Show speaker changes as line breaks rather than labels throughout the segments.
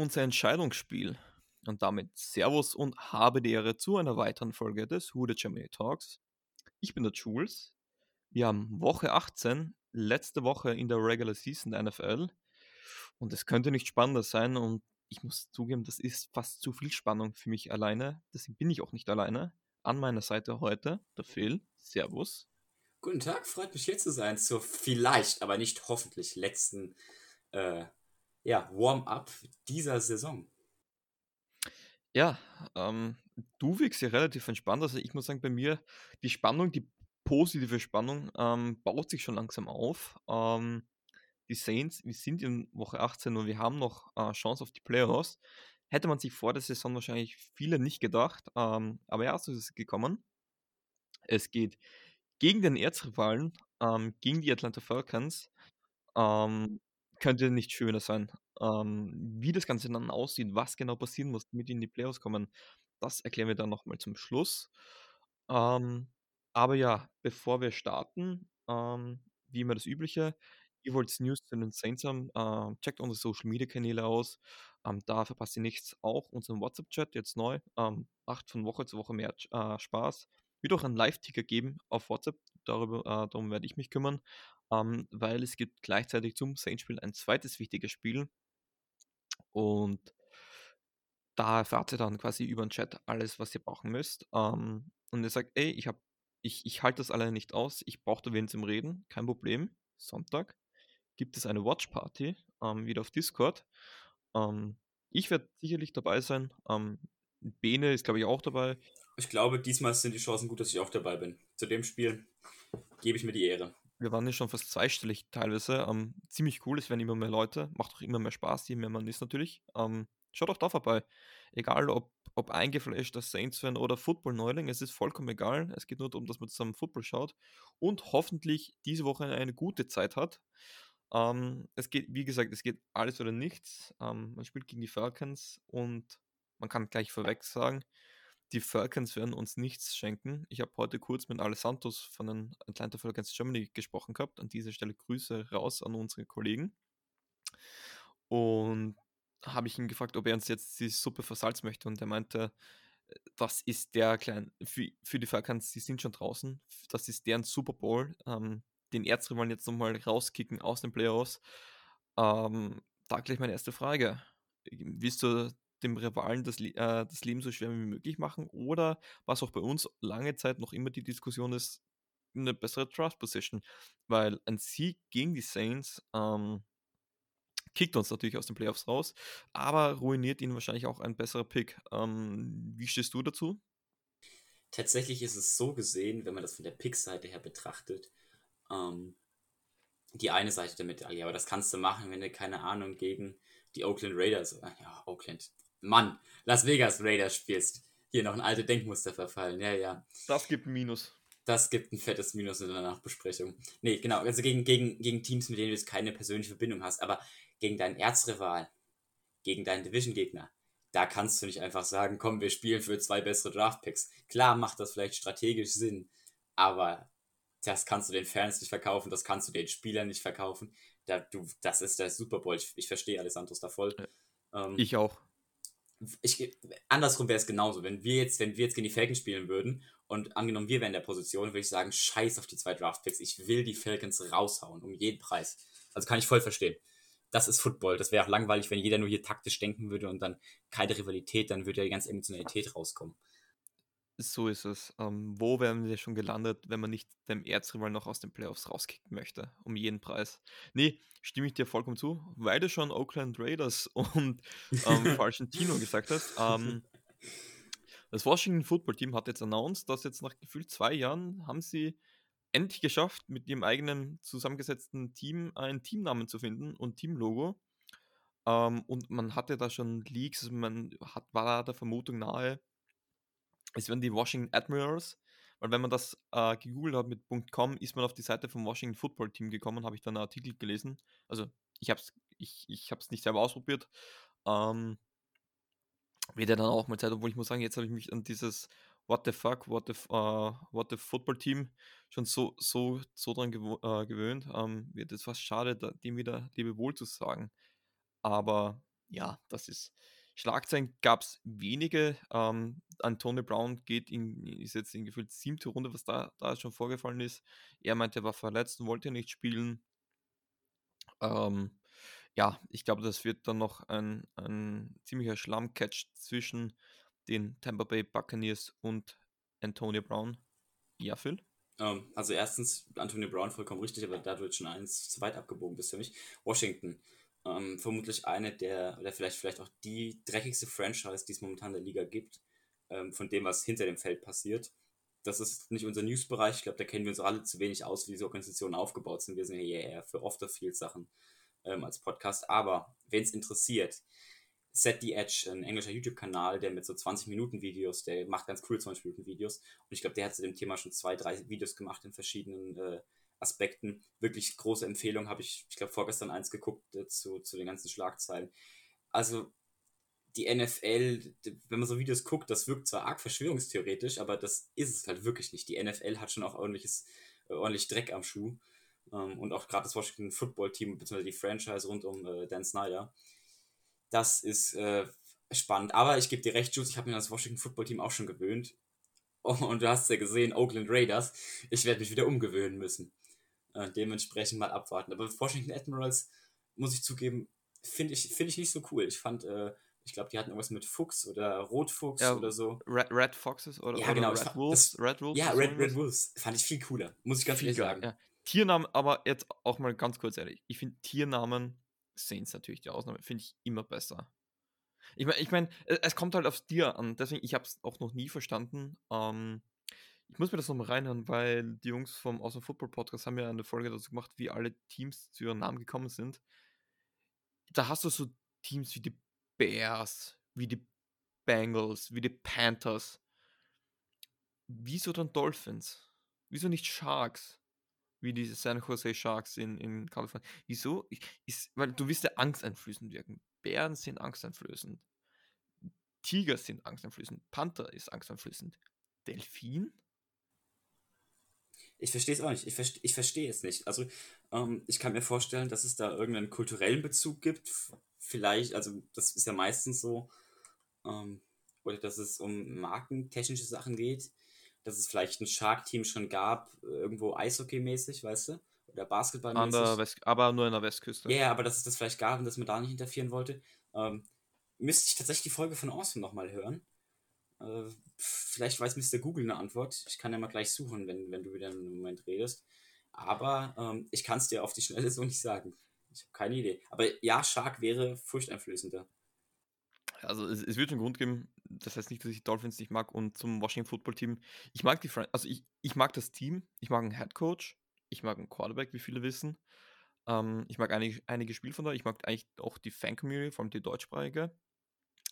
Unser Entscheidungsspiel und damit Servus und habe die Ehre zu einer weiteren Folge des Who the Germany Talks. Ich bin der Jules. Wir haben Woche 18, letzte Woche in der Regular Season der NFL und es könnte nicht spannender sein und ich muss zugeben, das ist fast zu viel Spannung für mich alleine. Deswegen bin ich auch nicht alleine. An meiner Seite heute der Phil. Servus.
Guten Tag, freut mich hier zu sein zur vielleicht, aber nicht hoffentlich letzten äh, ja, Warm-up dieser Saison.
Ja, ähm, du wirkst ja relativ entspannt. Also ich muss sagen, bei mir die Spannung, die positive Spannung ähm, baut sich schon langsam auf. Ähm, die Saints, wir sind in Woche 18 und wir haben noch äh, Chance auf die Playoffs. Hätte man sich vor der Saison wahrscheinlich viele nicht gedacht. Ähm, aber ja, so ist es gekommen. Es geht gegen den Erzrivalen, ähm, gegen die Atlanta Falcons. Ähm, könnte nicht schöner sein. Ähm, wie das Ganze dann aussieht, was genau passieren muss, damit die in die Playoffs kommen, das erklären wir dann nochmal zum Schluss. Ähm, aber ja, bevor wir starten, ähm, wie immer das Übliche, ihr wollt News zu den Saints haben, äh, checkt unsere Social Media Kanäle aus. Ähm, da verpasst ihr nichts. Auch unseren WhatsApp-Chat jetzt neu. Ähm, macht von Woche zu Woche mehr äh, Spaß. Wird auch einen Live-Ticker geben auf WhatsApp. Darüber, äh, darum werde ich mich kümmern. Ähm, weil es gibt gleichzeitig zum Saints-Spiel ein zweites wichtiges Spiel. Und da erfahrt ihr dann quasi über den Chat alles, was ihr brauchen müsst. Ähm, und ihr sagt, ey, ich habe ich, ich halte das alleine nicht aus, ich brauche da wen zum Reden, kein Problem. Sonntag gibt es eine Watch Party ähm, wieder auf Discord. Ähm, ich werde sicherlich dabei sein. Ähm, Bene ist, glaube ich, auch dabei.
Ich glaube, diesmal sind die Chancen gut, dass ich auch dabei bin. Zu dem Spiel gebe ich mir die Ehre.
Wir waren ja schon fast zweistellig teilweise. Ähm, ziemlich cool, es werden immer mehr Leute. Macht auch immer mehr Spaß, je mehr man ist natürlich. Ähm, schaut auch da vorbei. Egal, ob, ob eingefleischter Saints-Fan oder Football-Neuling, es ist vollkommen egal. Es geht nur darum, dass man zusammen Football schaut und hoffentlich diese Woche eine gute Zeit hat. Ähm, es geht, wie gesagt, es geht alles oder nichts. Ähm, man spielt gegen die Falcons und man kann gleich vorweg sagen, die Falcons werden uns nichts schenken. Ich habe heute kurz mit Alex von den Atlanta Falcons Germany gesprochen gehabt. An dieser Stelle Grüße raus an unsere Kollegen. Und habe ich ihn gefragt, ob er uns jetzt die Suppe versalzen möchte. Und er meinte, das ist der kleine, für, für die Falcons, die sind schon draußen. Das ist deren Super Bowl. Ähm, den Erzrivalen jetzt nochmal rauskicken aus den Playoffs. Ähm, da gleich meine erste Frage. Willst du dem Rivalen das, äh, das Leben so schwer wie möglich machen? Oder was auch bei uns lange Zeit noch immer die Diskussion ist, eine bessere Draft Position? Weil ein Sieg gegen die Saints ähm, kickt uns natürlich aus den Playoffs raus, aber ruiniert ihn wahrscheinlich auch ein besserer Pick. Ähm, wie stehst du dazu?
Tatsächlich ist es so gesehen, wenn man das von der Pick-Seite her betrachtet, ähm, die eine Seite der Medaille. Aber das kannst du machen, wenn du, keine Ahnung, gegen die Oakland Raiders, ja, Oakland, Mann, Las Vegas Raiders spielst. Hier noch ein alte Denkmuster verfallen, ja, ja.
Das gibt ein Minus.
Das gibt ein fettes Minus in der Nachbesprechung. Nee, genau, also gegen, gegen, gegen Teams, mit denen du jetzt keine persönliche Verbindung hast, aber gegen deinen Erzrival, gegen deinen Division-Gegner, da kannst du nicht einfach sagen, komm, wir spielen für zwei bessere Draft-Picks. Klar macht das vielleicht strategisch Sinn, aber das kannst du den Fans nicht verkaufen, das kannst du den Spielern nicht verkaufen. Da, du, das ist der Super Bowl. Ich, ich verstehe Alessandros da voll.
Ähm, ich auch.
Ich, andersrum wäre es genauso. Wenn wir jetzt, wenn wir jetzt gegen die Falcons spielen würden und angenommen wir wären in der Position, würde ich sagen, scheiß auf die zwei Draftpicks. Ich will die Falcons raushauen, um jeden Preis. Also kann ich voll verstehen. Das ist Football. Das wäre auch langweilig, wenn jeder nur hier taktisch denken würde und dann keine Rivalität, dann würde ja die ganze Emotionalität rauskommen.
So ist es. Ähm, wo wären wir schon gelandet, wenn man nicht dem Erzrival noch aus den Playoffs rauskicken möchte? Um jeden Preis. Nee, stimme ich dir vollkommen zu, weil du schon Oakland Raiders und ähm, falschen Tino gesagt hast. Ähm, das Washington Football Team hat jetzt announced, dass jetzt nach gefühlt zwei Jahren haben sie endlich geschafft, mit ihrem eigenen zusammengesetzten Team einen Teamnamen zu finden und Teamlogo. Ähm, und man hatte da schon Leaks, man hat, war da der Vermutung nahe, es werden die Washington Admirals, weil wenn man das äh, gegoogelt hat mit .com, ist man auf die Seite vom Washington Football Team gekommen, habe ich dann einen Artikel gelesen. Also ich habe es ich, ich hab's nicht selber ausprobiert. Ähm, wird ja dann auch mal Zeit, obwohl ich muss sagen, jetzt habe ich mich an dieses What the fuck, what the, uh, what the Football Team schon so, so, so dran gew äh, gewöhnt. Ähm, wird es fast schade, da, dem wieder Lebewohl zu sagen. Aber ja, das ist. Schlagzeilen gab es wenige. Ähm, Antonio Brown geht in, ist jetzt in gefühlt siebte Runde, was da, da schon vorgefallen ist. Er meinte, er war verletzt und wollte nicht spielen. Ähm, ja, ich glaube, das wird dann noch ein, ein ziemlicher Schlammcatch zwischen den Tampa Bay Buccaneers und Antonio Brown. Ja, Phil?
Ähm, also erstens, Antonio Brown vollkommen richtig, aber da du jetzt schon eins zu weit abgebogen bist für mich. Washington. Ähm, vermutlich eine der, oder vielleicht, vielleicht auch die dreckigste Franchise, die es momentan in der Liga gibt, ähm, von dem, was hinter dem Feld passiert. Das ist nicht unser News-Bereich. Ich glaube, da kennen wir uns alle zu wenig aus, wie diese Organisationen aufgebaut sind. Wir sind ja eher für Off-the-Field-Sachen ähm, als Podcast. Aber wenn es interessiert, Set the Edge, ein englischer YouTube-Kanal, der mit so 20 Minuten Videos, der macht ganz cool 20 Minuten Videos. Und ich glaube, der hat zu dem Thema schon zwei, drei Videos gemacht in verschiedenen äh, Aspekten. Wirklich große Empfehlung, habe ich, ich glaube, vorgestern eins geguckt äh, zu, zu den ganzen Schlagzeilen. Also die NFL, wenn man so Videos guckt, das wirkt zwar arg verschwörungstheoretisch, aber das ist es halt wirklich nicht. Die NFL hat schon auch ordentliches, äh, ordentlich Dreck am Schuh. Ähm, und auch gerade das Washington Football Team, beziehungsweise die Franchise rund um äh, Dan Snyder. Das ist äh, spannend. Aber ich gebe dir recht, Jules, ich habe mir das Washington Football Team auch schon gewöhnt. Und du hast ja gesehen, Oakland Raiders. Ich werde mich wieder umgewöhnen müssen. Äh, dementsprechend mal abwarten. Aber Washington Admirals, muss ich zugeben, finde ich, find ich nicht so cool. Ich fand, äh, ich glaube, die hatten irgendwas mit Fuchs oder Rotfuchs ja, oder so.
Red, Red Foxes oder,
ja,
oder
genau,
Red,
fand,
Wolves,
das, Red Wolves. Ja, Red, Red Wolves. Fand ich viel cooler. Muss ich ganz ehrlich sagen. Ja.
Tiernamen, aber jetzt auch mal ganz kurz ehrlich. Ich finde Tiernamen, Saints natürlich die Ausnahme, finde ich immer besser. Ich meine, ich mein, es kommt halt aufs Tier an. Deswegen, ich habe es auch noch nie verstanden. Ähm, ich muss mir das nochmal reinhören, weil die Jungs vom Awesome Football Podcast haben ja eine Folge dazu gemacht, wie alle Teams zu ihren Namen gekommen sind. Da hast du so Teams wie die Bears, wie die Bengals, wie die Panthers. Wieso dann Dolphins? Wieso nicht Sharks? wie die San Jose Sharks in, in Kalifornien. Wieso? Ist, weil du wirst ja angsteinflößend wirken. Bären sind angsteinflößend. Tiger sind angsteinflößend. Panther ist angsteinflößend. Delfin?
Ich verstehe es auch nicht. Ich, verste ich verstehe es nicht. Also, ähm, ich kann mir vorstellen, dass es da irgendeinen kulturellen Bezug gibt. Vielleicht, also, das ist ja meistens so. Ähm, oder dass es um markentechnische Sachen geht dass es vielleicht ein Shark-Team schon gab, irgendwo Eishockey-mäßig, weißt du? Oder Basketball-mäßig.
aber nur in der Westküste.
Ja, yeah, aber dass es das vielleicht gab und dass man da nicht interferieren wollte. Ähm, müsste ich tatsächlich die Folge von Awesome nochmal hören. Äh, vielleicht weiß Mr. Google eine Antwort. Ich kann ja mal gleich suchen, wenn, wenn du wieder einen Moment redest. Aber ähm, ich kann es dir auf die Schnelle so nicht sagen. Ich habe keine Idee. Aber ja, Shark wäre furchteinflößender.
Also es, es, wird einen Grund geben, das heißt nicht, dass ich Dolphins nicht mag und zum Washington Football Team. Ich mag die also ich, ich mag das Team, ich mag einen Head Coach, ich mag einen Quarterback, wie viele wissen. Ähm, ich mag einige, einige Spiele von da, ich mag eigentlich auch die Fan-Community, vor allem die deutschsprachige.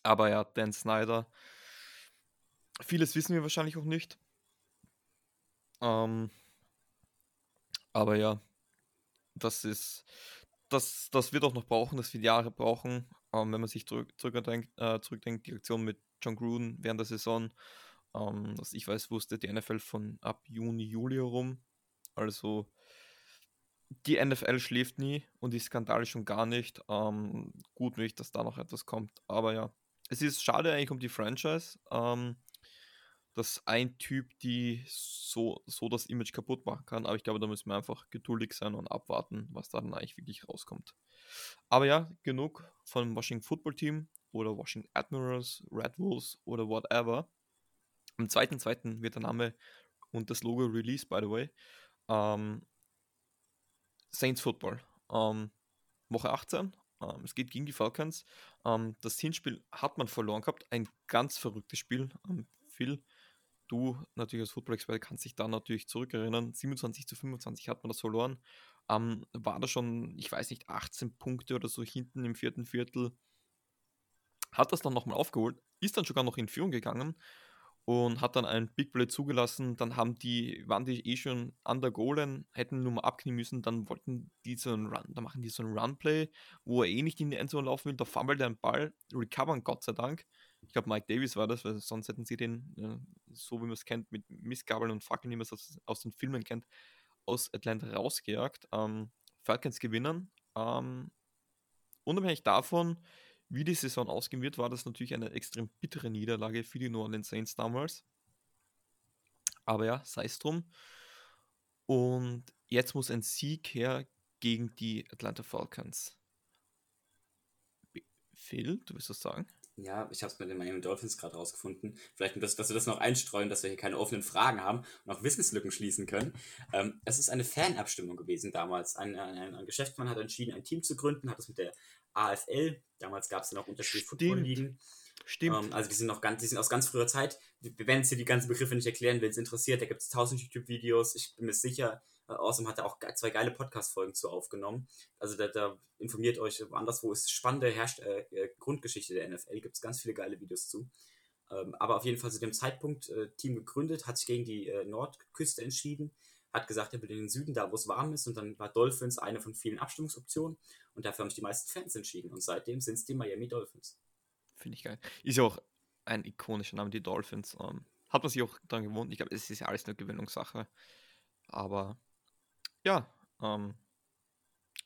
Aber ja, Dan Snyder, vieles wissen wir wahrscheinlich auch nicht. Ähm, aber ja, das ist, das, das wird auch noch brauchen, das wird Jahre brauchen, ähm, wenn man sich zurück, zurückdenkt, äh, zurückdenkt, die Aktion mit John Gruden während der Saison. Ähm, dass ich weiß, wusste die NFL von ab Juni, Juli herum. Also die NFL schläft nie und die Skandale schon gar nicht. Ähm, gut nicht, dass da noch etwas kommt. Aber ja, es ist schade eigentlich um die Franchise, ähm, dass ein Typ die so, so das Image kaputt machen kann. Aber ich glaube, da müssen wir einfach geduldig sein und abwarten, was da dann eigentlich wirklich rauskommt. Aber ja, genug von Washington Football Team oder Washington Admirals, Red Wolves oder whatever. Am 2.2. wird der Name und das Logo released, by the way. Ähm, Saints Football. Ähm, Woche 18. Ähm, es geht gegen die Falcons. Ähm, das Hinspiel hat man verloren gehabt. Ein ganz verrücktes Spiel. Ähm, Phil, du natürlich als Football-Experte kannst dich da natürlich zurückerinnern. 27 zu 25 hat man das verloren ähm, war da schon, ich weiß nicht, 18 Punkte oder so hinten im vierten Viertel. Hat das dann nochmal aufgeholt, ist dann sogar noch in Führung gegangen und hat dann ein Big Play zugelassen. Dann haben die, waren die eh schon an der Goal, hätten nur mal abknien müssen, dann wollten die so einen Run, da machen die so einen Run-Play, wo er eh nicht in die Endzone laufen will, da fummelt er einen Ball, recovern Gott sei Dank. Ich glaube, Mike Davis war das, weil sonst hätten sie den, äh, so wie man es kennt, mit Missgabeln und Fackeln, wie man es aus, aus den Filmen kennt, aus Atlanta rausgejagt. Ähm, Falcons gewinnen. Ähm, unabhängig davon, wie die Saison ausgehen wird, war das natürlich eine extrem bittere Niederlage für die New Orleans Saints damals. Aber ja, sei es drum. Und jetzt muss ein Sieg her gegen die Atlanta Falcons. Phil, du willst was sagen?
Ja, ich habe es mit den Miami Dolphins gerade rausgefunden. Vielleicht, dass, dass wir das noch einstreuen, dass wir hier keine offenen Fragen haben und auch Wissenslücken schließen können. Ähm, es ist eine Fanabstimmung gewesen damals. Ein, ein, ein, Geschäftsmann hat entschieden, ein Team zu gründen, hat es mit der AFL, damals gab es ja noch unterschiedliche Football-Ligen. Stimmt. Ähm, also die sind noch ganz, die sind aus ganz früher Zeit. Wir werden jetzt hier die ganzen Begriffe nicht erklären, wenn es interessiert. Da gibt es tausend YouTube-Videos. Ich bin mir sicher, Awesome hat da auch zwei geile Podcast-Folgen zu aufgenommen. Also da, da, informiert euch anderswo ist spannende Herrscht äh, äh, Grundgeschichte der NFL. Gibt es ganz viele geile Videos zu. Ähm, aber auf jeden Fall zu dem Zeitpunkt äh, Team gegründet, hat sich gegen die äh, Nordküste entschieden, hat gesagt, er will in den Süden, da wo es warm ist. Und dann war Dolphins eine von vielen Abstimmungsoptionen. Und dafür haben sich die meisten Fans entschieden. Und seitdem sind es die Miami Dolphins.
Finde ich geil. Ist ja auch ein ikonischer Name, die Dolphins. Ähm, hat man sich auch daran gewohnt. Ich glaube, es ist ja alles eine Gewinnungssache. Aber ja, ähm,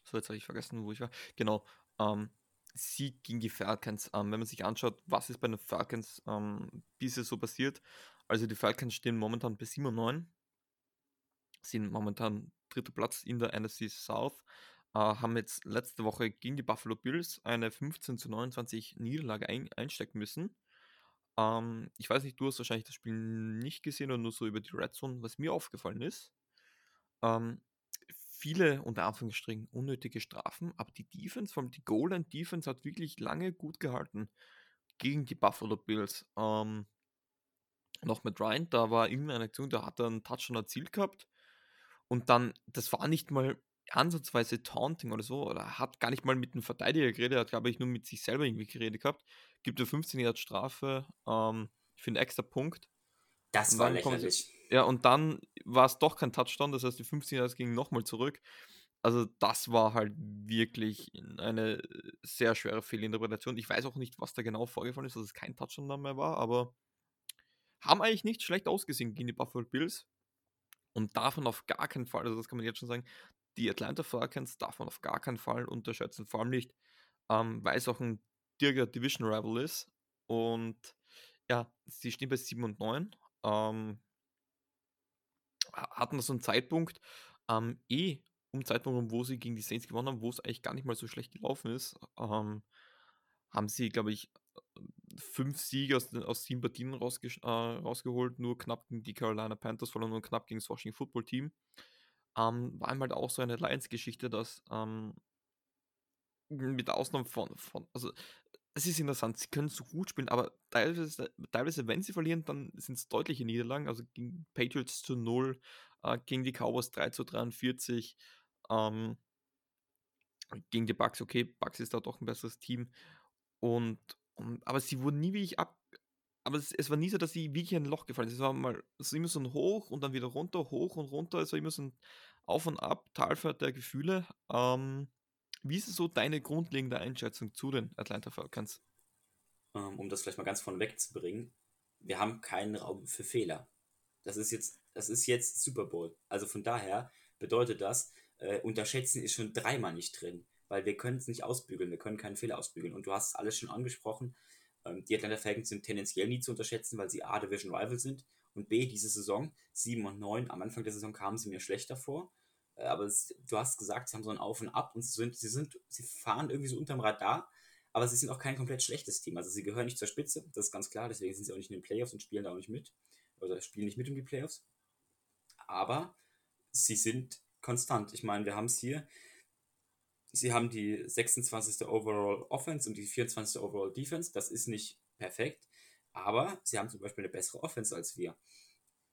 so jetzt habe ich vergessen, wo ich war. Genau, ähm, Sieg gegen die Falcons. Ähm, wenn man sich anschaut, was ist bei den Falcons ähm, bisher so passiert. Also die Falcons stehen momentan bei 7 und 9, sind momentan dritter Platz in der NFC South, äh, haben jetzt letzte Woche gegen die Buffalo Bills eine 15 zu 29 Niederlage ein, einstecken müssen. Ähm, ich weiß nicht, du hast wahrscheinlich das Spiel nicht gesehen oder nur so über die Red Zone, was mir aufgefallen ist. Ähm, viele, unter Anführungsstrichen, unnötige Strafen, aber die Defense, vor allem die Golden Defense, hat wirklich lange gut gehalten gegen die Buffalo Bills. Ähm, noch mit Ryan, da war irgendeine Aktion, da hat er einen Touchdown erzielt gehabt und dann, das war nicht mal ansatzweise Taunting oder so, oder hat gar nicht mal mit dem Verteidiger geredet, er hat, glaube ich, nur mit sich selber irgendwie geredet gehabt, gibt er 15 Jahre Strafe ähm, für einen extra Punkt.
Das war lächerlich.
Ja, und dann war es doch kein Touchdown, das heißt, die 15 Yards gingen nochmal zurück. Also, das war halt wirklich eine sehr schwere Fehlinterpretation. Ich weiß auch nicht, was da genau vorgefallen ist, dass es kein Touchdown mehr war, aber haben eigentlich nicht schlecht ausgesehen gegen die Buffalo Bills. Und davon auf gar keinen Fall, also das kann man jetzt schon sagen, die Atlanta Falcons darf man auf gar keinen Fall unterschätzen. Vor allem nicht, ähm, weil es auch ein direkter Division Rival ist. Und ja, sie stehen bei 7 und 9. Ähm, hatten so einen Zeitpunkt, ähm, eh um Zeitpunkt, wo sie gegen die Saints gewonnen haben, wo es eigentlich gar nicht mal so schlecht gelaufen ist, ähm, haben sie, glaube ich, fünf Siege aus, aus sieben Partien rausge äh, rausgeholt, nur knapp gegen die Carolina Panthers, verloren nur knapp gegen das Washington Football Team. Ähm, war halt auch so eine Lions-Geschichte, dass ähm, mit Ausnahme von, von, also es ist interessant, sie können so gut spielen, aber teilweise, teilweise wenn sie verlieren, dann sind es deutliche Niederlagen. Also gegen Patriots zu 0, äh, gegen die Cowboys 3 zu 43, ähm, gegen die Bucks, okay, Bucks ist da doch ein besseres Team. Und, und aber sie wurden nie wirklich ab. Aber es, es, war nie so, dass sie wirklich in ein Loch gefallen sind. Es war mal es war immer so ein Hoch und dann wieder runter, hoch und runter. Es war immer so ein Auf und Ab, Talfahrt der Gefühle. Ähm, wie ist so deine grundlegende Einschätzung zu den Atlanta Falcons?
Ähm, um das vielleicht mal ganz vorne wegzubringen, wir haben keinen Raum für Fehler. Das ist jetzt, das ist jetzt Super Bowl. Also von daher bedeutet das, äh, unterschätzen ist schon dreimal nicht drin, weil wir können es nicht ausbügeln, wir können keinen Fehler ausbügeln. Und du hast alles schon angesprochen. Ähm, die Atlanta Falcons sind tendenziell nie zu unterschätzen, weil sie A, Division Rival sind und B, diese Saison 7 und 9, am Anfang der Saison kamen sie mir schlechter vor. Äh, aber es, du hast gesagt, sie haben so ein Auf und Ab und sie sind, sie sind, sie fahren irgendwie so unterm Radar, aber sie sind auch kein komplett schlechtes Team. Also sie gehören nicht zur Spitze, das ist ganz klar, deswegen sind sie auch nicht in den Playoffs und spielen da auch nicht mit. Oder spielen nicht mit um die Playoffs. Aber sie sind konstant. Ich meine, wir haben es hier. Sie haben die 26. Overall Offense und die 24. Overall Defense. Das ist nicht perfekt, aber sie haben zum Beispiel eine bessere Offense als wir.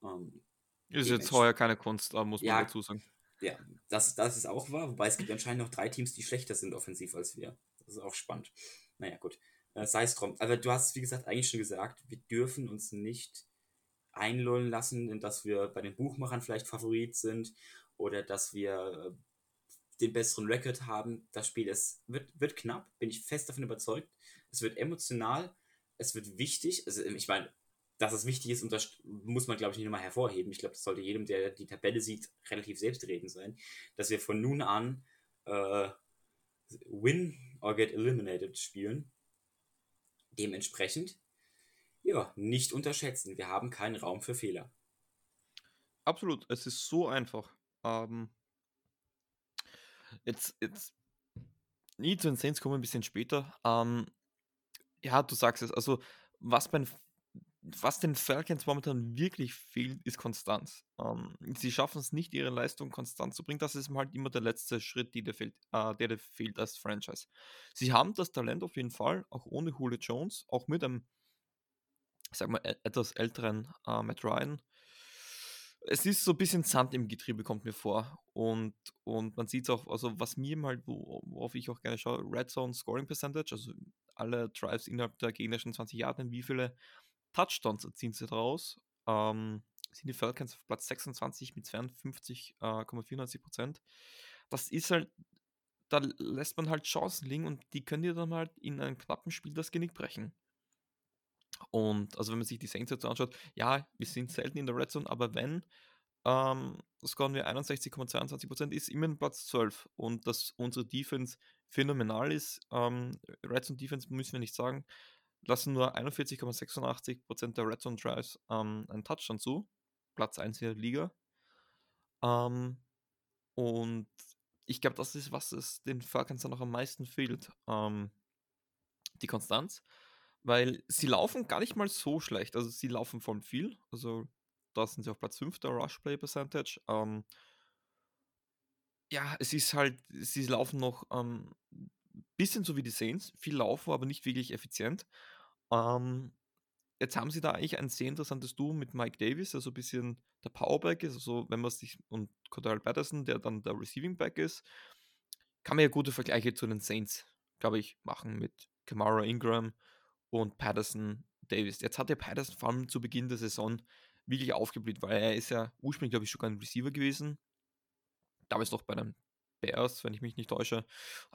Ähm, ist jetzt heuer keine Kunst, muss man ja, dazu sagen.
Ja, das, das ist auch wahr, wobei es gibt anscheinend noch drei Teams, die schlechter sind offensiv als wir. Das ist auch spannend. Naja, gut. Äh, Sei es drum. Aber du hast, wie gesagt, eigentlich schon gesagt, wir dürfen uns nicht einlullen lassen, dass wir bei den Buchmachern vielleicht Favorit sind oder dass wir äh, den besseren Record haben. Das Spiel ist, wird, wird knapp, bin ich fest davon überzeugt. Es wird emotional, es wird wichtig. Also, ich meine, dass es wichtig ist, und das muss man, glaube ich, nicht nochmal hervorheben. Ich glaube, das sollte jedem, der die Tabelle sieht, relativ selbstredend sein, dass wir von nun an äh, Win or Get Eliminated spielen. Dementsprechend, ja, nicht unterschätzen. Wir haben keinen Raum für Fehler.
Absolut, es ist so einfach. Ähm, jetzt, jetzt, zu den Saints kommen ein bisschen später. Ähm, ja, du sagst es, also was beim was den Falcons momentan wirklich fehlt, ist Konstanz. Ähm, sie schaffen es nicht, ihre Leistung konstant zu bringen. Das ist halt immer der letzte Schritt, der, fehlt, äh, der, der fehlt als Franchise. Sie haben das Talent auf jeden Fall, auch ohne Julio Jones, auch mit einem, sag mal, etwas älteren äh, Matt Ryan. Es ist so ein bisschen Sand im Getriebe, kommt mir vor. Und, und man sieht es auch, also was mir halt, worauf ich auch gerne schaue, Red Zone Scoring Percentage, also alle Drives innerhalb der gegnerischen 20 Jahre, wie viele Touchdowns erzielen sie daraus. Ähm, sind die Falcons auf Platz 26 mit 52,94 äh, Prozent. Das ist halt, da lässt man halt Chancen liegen und die können dir dann halt in einem knappen Spiel das Genick brechen. Und also wenn man sich die Saints jetzt anschaut, ja, wir sind selten in der Red Zone, aber wenn, ähm, scoren wir 61,22%, ist immer in Platz 12. Und dass unsere Defense phänomenal ist, ähm, Red Zone Defense müssen wir nicht sagen, lassen nur 41,86% der Red Zone Drives ähm, einen Touchdown zu. Platz 1 in der Liga. Ähm, und ich glaube, das ist, was es den Falcons dann noch am meisten fehlt. Ähm, die Konstanz. Weil sie laufen gar nicht mal so schlecht. Also sie laufen von viel. Also da sind sie auf Platz 5 der Rush Play Percentage. Ähm, ja, es ist halt, sie laufen noch ähm, bisschen so wie die Saints, viel laufen, aber nicht wirklich effizient. Ähm, jetzt haben sie da eigentlich ein sehr interessantes Duo mit Mike Davis, also ein bisschen der Powerback ist, also wenn man sich, und Cordell Patterson, der dann der Receiving Back ist, kann man ja gute Vergleiche zu den Saints, glaube ich, machen mit Kamara Ingram und Patterson Davis. Jetzt hat der Patterson vor allem zu Beginn der Saison wirklich aufgeblüht, weil er ist ja ursprünglich, glaube ich, sogar ein Receiver gewesen. Damals noch bei den Bears, wenn ich mich nicht täusche.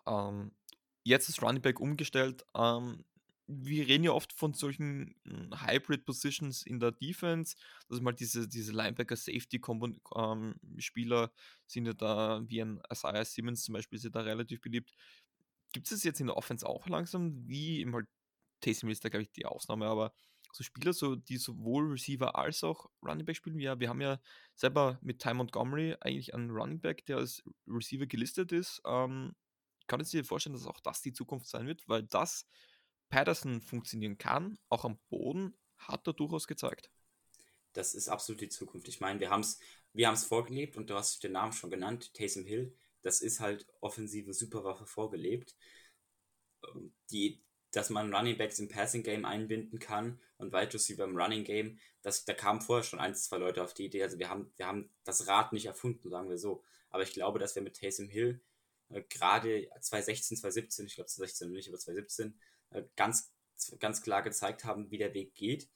Ähm, jetzt ist Running Back umgestellt. Ähm, wir reden ja oft von solchen hm, Hybrid-Positions in der Defense, dass mal diese, diese Linebacker-Safety-Spieler ähm, sind ja da, wie ein Isaiah Simmons zum Beispiel, ja da relativ beliebt. Gibt es jetzt in der Offense auch langsam, wie im halt Taysom ist da, glaube ich, die Ausnahme, aber so Spieler, so, die sowohl Receiver als auch Running Back spielen. Ja, wir haben ja selber mit Ty Montgomery eigentlich einen Running Back, der als Receiver gelistet ist. Ähm, kann ich dir vorstellen, dass auch das die Zukunft sein wird, weil das Patterson funktionieren kann, auch am Boden, hat er durchaus gezeigt.
Das ist absolut die Zukunft. Ich meine, wir haben es wir vorgelebt und du hast den Namen schon genannt, Taysom Hill. Das ist halt offensive Superwaffe vorgelebt. Ähm, die, dass man Running Backs im Passing Game einbinden kann und Wide Receiver im Running Game, das, da kamen vorher schon ein, zwei Leute auf die Idee. Also wir haben, wir haben das Rad nicht erfunden, sagen wir so. Aber ich glaube, dass wir mit Taysom Hill äh, gerade 2016, 2017, ich glaube 2016 nicht, aber 2017, äh, ganz, ganz klar gezeigt haben, wie der Weg geht.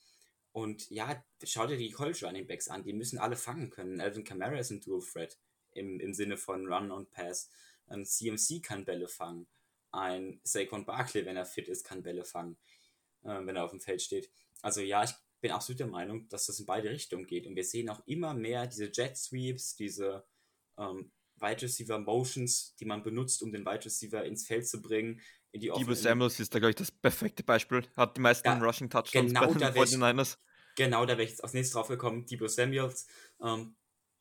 Und ja, schau dir die College Running Backs an, die müssen alle fangen können. Alvin Kamara ist ein Dual Threat im, im Sinne von Run und Pass. Ein CMC kann Bälle fangen. Ein Saquon Barkley, wenn er fit ist, kann Bälle fangen, äh, wenn er auf dem Feld steht. Also ja, ich bin absolut der Meinung, dass das in beide Richtungen geht. Und wir sehen auch immer mehr diese Jet Sweeps, diese ähm, Wide Receiver Motions, die man benutzt, um den Wide Receiver ins Feld zu bringen. In die
Debo Samuels ist da, glaube ich, das perfekte Beispiel. Hat die meisten ja, Rushing Touchdowns
genau bei den 49ers. Genau, da wäre ich jetzt als nächstes drauf gekommen. Debo Samuels ähm,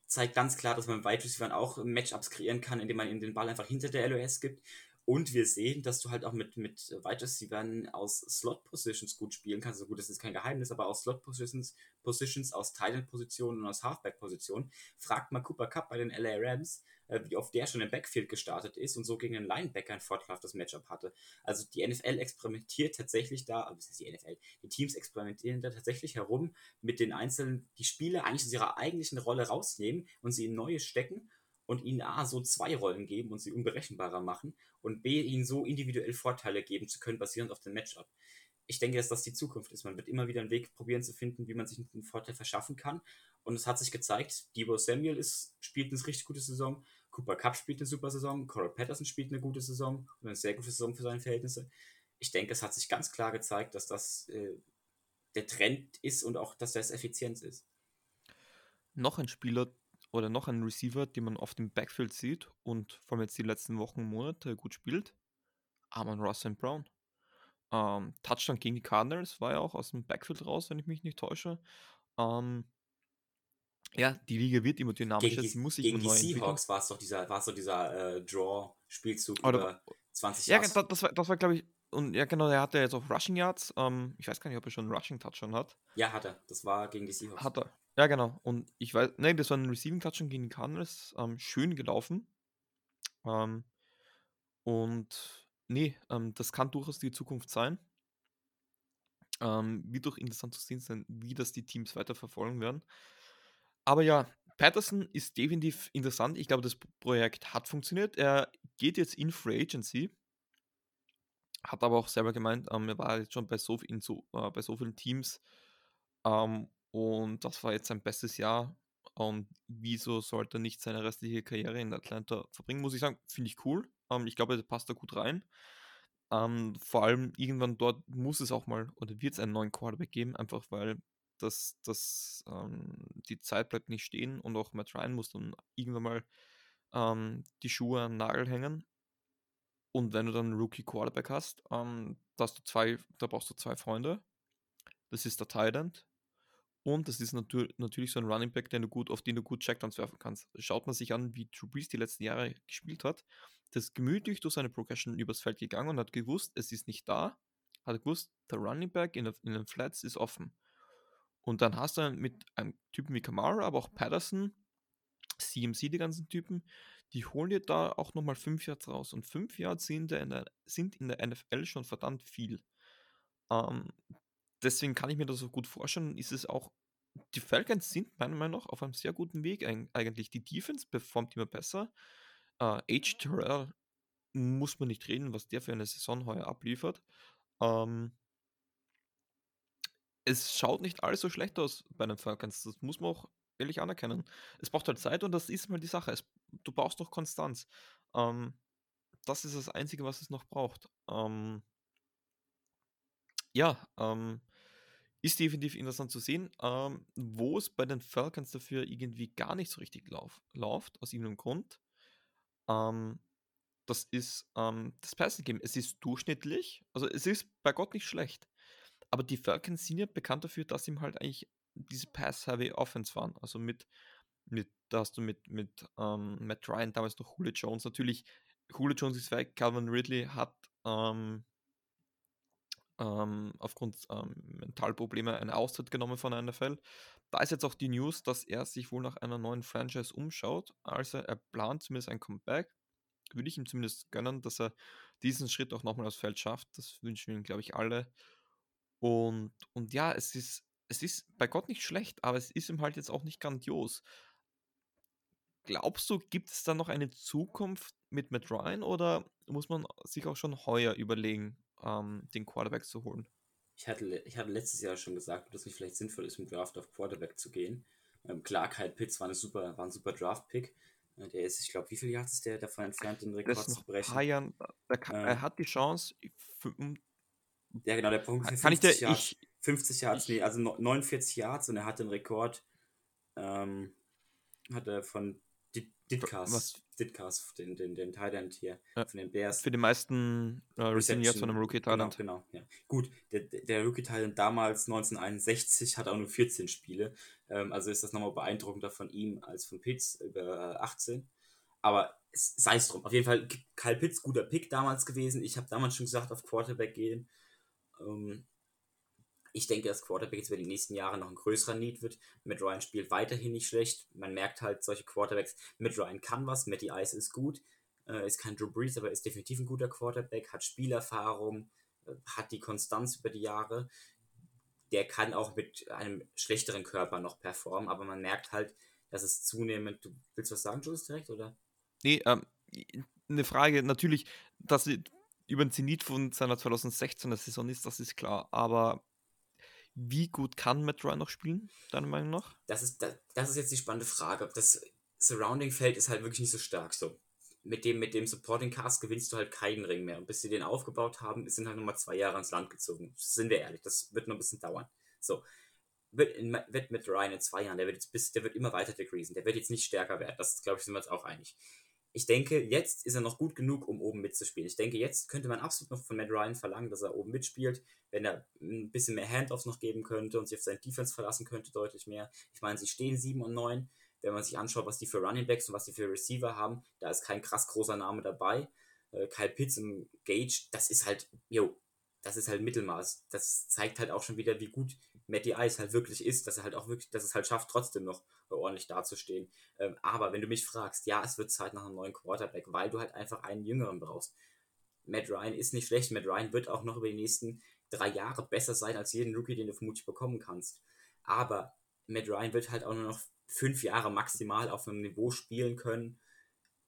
zeigt ganz klar, dass man Wide Receivers auch Matchups kreieren kann, indem man ihnen den Ball einfach hinter der LOS gibt. Und wir sehen, dass du halt auch mit, mit Wide Receivers aus Slot Positions gut spielen kannst. Also gut, das ist kein Geheimnis, aber aus Slot Positions, Positions aus Titan Positionen und aus Halfback Positionen. Fragt mal Cooper Cup bei den LA Rams, äh, wie oft der schon im Backfield gestartet ist und so gegen einen Linebacker ein vorteilhaftes Matchup hatte. Also die NFL experimentiert tatsächlich da, aber das ist die NFL, die Teams experimentieren da tatsächlich herum mit den einzelnen, die Spieler eigentlich aus ihrer eigentlichen Rolle rausnehmen und sie in neue stecken und ihnen A, so zwei Rollen geben und sie unberechenbarer machen und B, ihnen so individuell Vorteile geben zu können, basierend auf dem Matchup. Ich denke, dass das die Zukunft ist. Man wird immer wieder einen Weg probieren zu finden, wie man sich einen Vorteil verschaffen kann. Und es hat sich gezeigt, Debo Samuel ist, spielt eine richtig gute Saison. Cooper Cup spielt eine super Saison, Coral Patterson spielt eine gute Saison und eine sehr gute Saison für seine Verhältnisse. Ich denke, es hat sich ganz klar gezeigt, dass das äh, der Trend ist und auch, dass das Effizienz ist.
Noch ein Spieler oder noch ein Receiver, den man auf dem Backfield sieht und vor allem jetzt die letzten Wochen und Monate gut spielt, Armand Russell Brown. ähm, Touchdown gegen die Cardinals, war ja auch aus dem Backfield raus, wenn ich mich nicht täusche. Ähm, ja, die Liga wird immer dynamischer.
Gegen die,
muss sich
gegen die. Seahawks war es doch dieser, war es doch dieser äh, Draw-Spielzug
Oder-
über 20
Ja,
Yards.
das, das war, das war glaube ich, und ja, genau, der hatte jetzt auch Rushing Yards. Ähm, ich weiß gar nicht, ob er schon einen Rushing Touchdown hat.
Ja, hat er. Das war gegen die Seahawks.
Hat er. Ja, genau. Und ich weiß, nee, das war ein Receiving Touchdown gegen die Cardinals. Ähm, schön gelaufen. Ähm, und nee, ähm, das kann durchaus die Zukunft sein. Ähm, wird doch interessant zu sehen sein, wie das die Teams weiter verfolgen werden. Aber ja, Patterson ist definitiv interessant. Ich glaube, das Projekt hat funktioniert. Er geht jetzt in Free Agency. Hat aber auch selber gemeint, ähm, er war jetzt schon bei so, in so, äh, bei so vielen Teams. Ähm, und das war jetzt sein bestes Jahr. Und wieso sollte er nicht seine restliche Karriere in Atlanta verbringen? Muss ich sagen, finde ich cool. Ähm, ich glaube, er passt da gut rein. Ähm, vor allem irgendwann dort muss es auch mal oder wird es einen neuen Quarterback geben, einfach weil das, das, ähm, die Zeit bleibt nicht stehen und auch Matt Ryan muss dann irgendwann mal ähm, die Schuhe an den Nagel hängen. Und wenn du dann einen Rookie Quarterback hast, ähm, da, hast du zwei, da brauchst du zwei Freunde. Das ist der Tight End und das ist natür natürlich so ein Running Back, den du gut, auf den du gut Checkdowns werfen kannst. Schaut man sich an, wie Drew Brees die letzten Jahre gespielt hat, der ist gemütlich durch seine Progression übers Feld gegangen und hat gewusst, es ist nicht da, hat gewusst, der Running Back in, der, in den Flats ist offen. Und dann hast du mit einem Typen wie Kamara, aber auch Patterson, CMC, die ganzen Typen, die holen dir da auch nochmal 5 Yards raus. Und 5 Yards sind in, der, sind in der NFL schon verdammt viel. Ähm, deswegen kann ich mir das so gut vorstellen. Ist es auch, die Falcons sind meiner Meinung nach auf einem sehr guten Weg eig- eigentlich. Die Defense performt immer besser. Äh, H. Terrell muss man nicht reden, was der für eine Saison heuer abliefert. Ähm, es schaut nicht alles so schlecht aus bei den Falcons. Das muss man auch ehrlich anerkennen. Es braucht halt Zeit und das ist mal die Sache. Es, du brauchst doch Konstanz. Ähm, das ist das Einzige, was es noch braucht. Ähm, ja, ähm, ist definitiv interessant zu sehen. Ähm, wo es bei den Falcons dafür irgendwie gar nicht so richtig lauf, läuft, aus irgendeinem Grund. Ähm, das ist ähm, das Passing Game. Es ist durchschnittlich, also es ist bei Gott nicht schlecht. Aber die Falcons sind ja bekannt dafür, dass sie halt eigentlich diese Pass-Heavy Offense waren. Also mit, mit da hast du mit, mit ähm, Matt Ryan, damals noch Julio Jones. Natürlich, Julio Jones ist weg, Calvin Ridley hat ähm, aufgrund ähm, Mentalprobleme eine Auszeit genommen von der NFL. Da ist jetzt auch die News, dass er sich wohl nach einer neuen Franchise umschaut. Also er plant zumindest ein Comeback. Würde ich ihm zumindest gönnen, dass er diesen Schritt auch nochmal aufs Feld schafft. Das wünschen wir ihm, glaube ich, alle. Und, und ja, es ist, es ist bei Gott nicht schlecht, aber es ist ihm halt jetzt auch nicht grandios. Glaubst du, gibt es da noch eine Zukunft mit Matt Ryan oder muss man sich auch schon heuer überlegen, ähm, den Quarterback zu holen?
Ich hatte, ich hatte letztes Jahr schon gesagt, dass es vielleicht sinnvoll ist, im Draft auf Quarterback zu gehen. Ähm, klar, Kyle Pitts war, eine super, war ein super Draft-Pick. Äh, der ist, ich glaube, wie viele Jahre ist der davon entfernt, den Rekord
ist
zu brechen?
paar Jahren, er, kann,
Äh.
er hat die Chance, für,
Ja, genau, der Punkt
dir,
50 Yards.
ich,
50 Yards, nee, also no- 49 Yards und er hat den Rekord, ähm, hat er von Ditkas? Ditkas, den, den, den Thailand hier,
Ja,
von den Bears.
für die meisten äh, Yards von einem Rookie
Genau,
Talent.
genau, ja. Gut, der, der Rookie Talent damals 1961 hat auch nur 14 Spiele. Ähm, also ist das nochmal beeindruckender von ihm als von Pitts über äh, 18. Aber es- sei es drum. Auf jeden Fall Kyle Pitts, guter Pick damals gewesen. Ich habe damals schon gesagt, auf Quarterback gehen. Ähm, ich denke, dass Quarterback jetzt über die nächsten Jahre noch ein größerer Need wird. Matt Ryan spielt weiterhin nicht schlecht. Man merkt halt, solche Quarterbacks, Matt Ryan kann was, Matty Ice ist gut, äh, ist kein Drew Brees, aber ist definitiv ein guter Quarterback, hat Spielerfahrung, äh, hat die Konstanz über die Jahre. Der kann auch mit einem schlechteren Körper noch performen, aber man merkt halt, dass es zunehmend. Du willst was sagen, Jules, direkt, oder?
Nee, ähm, eine Frage, natürlich, dass sie über den Zenit von seiner 2016er Saison ist, das ist klar, aber wie gut kann Matt Ryan noch spielen, deiner Meinung nach?
Das ist, das, das ist jetzt die spannende Frage. Das Surrounding-Feld ist halt wirklich nicht so stark. So. Mit dem, mit dem Supporting Cast gewinnst du halt keinen Ring mehr. Und bis sie den aufgebaut haben, sind halt nochmal zwei Jahre ins Land gezogen. Sind wir ehrlich, das wird noch ein bisschen dauern. So. Wird, in, wird mit Ryan in zwei Jahren, der wird, jetzt bis, der wird immer weiter decreasen. Der wird jetzt nicht stärker werden. Das, glaube ich, sind wir uns auch einig. Ich denke, jetzt ist er noch gut genug, um oben mitzuspielen. Ich denke, jetzt könnte man absolut noch von Matt Ryan verlangen, dass er oben mitspielt, wenn er ein bisschen mehr Handoffs noch geben könnte und sich auf seine Defense verlassen könnte, deutlich mehr. Ich meine, sie stehen 7 und 9. Wenn man sich anschaut, was die für Running Backs und was die für Receiver haben, da ist kein krass großer Name dabei. Äh, Kyle Pitts und Gage, das ist halt, yo, das ist halt Mittelmaß. Das zeigt halt auch schon wieder, wie gut Matty Ice halt wirklich ist, dass er halt auch wirklich, dass es halt schafft, trotzdem noch ordentlich dazustehen. Ähm, aber wenn du mich fragst, ja, es wird Zeit nach einem neuen Quarterback, weil du halt einfach einen jüngeren brauchst. Matt Ryan ist nicht schlecht. Matt Ryan wird auch noch über die nächsten drei Jahre besser sein als jeden Rookie, den du vermutlich bekommen kannst. Aber Matt Ryan wird halt auch nur noch fünf Jahre maximal auf einem Niveau spielen können,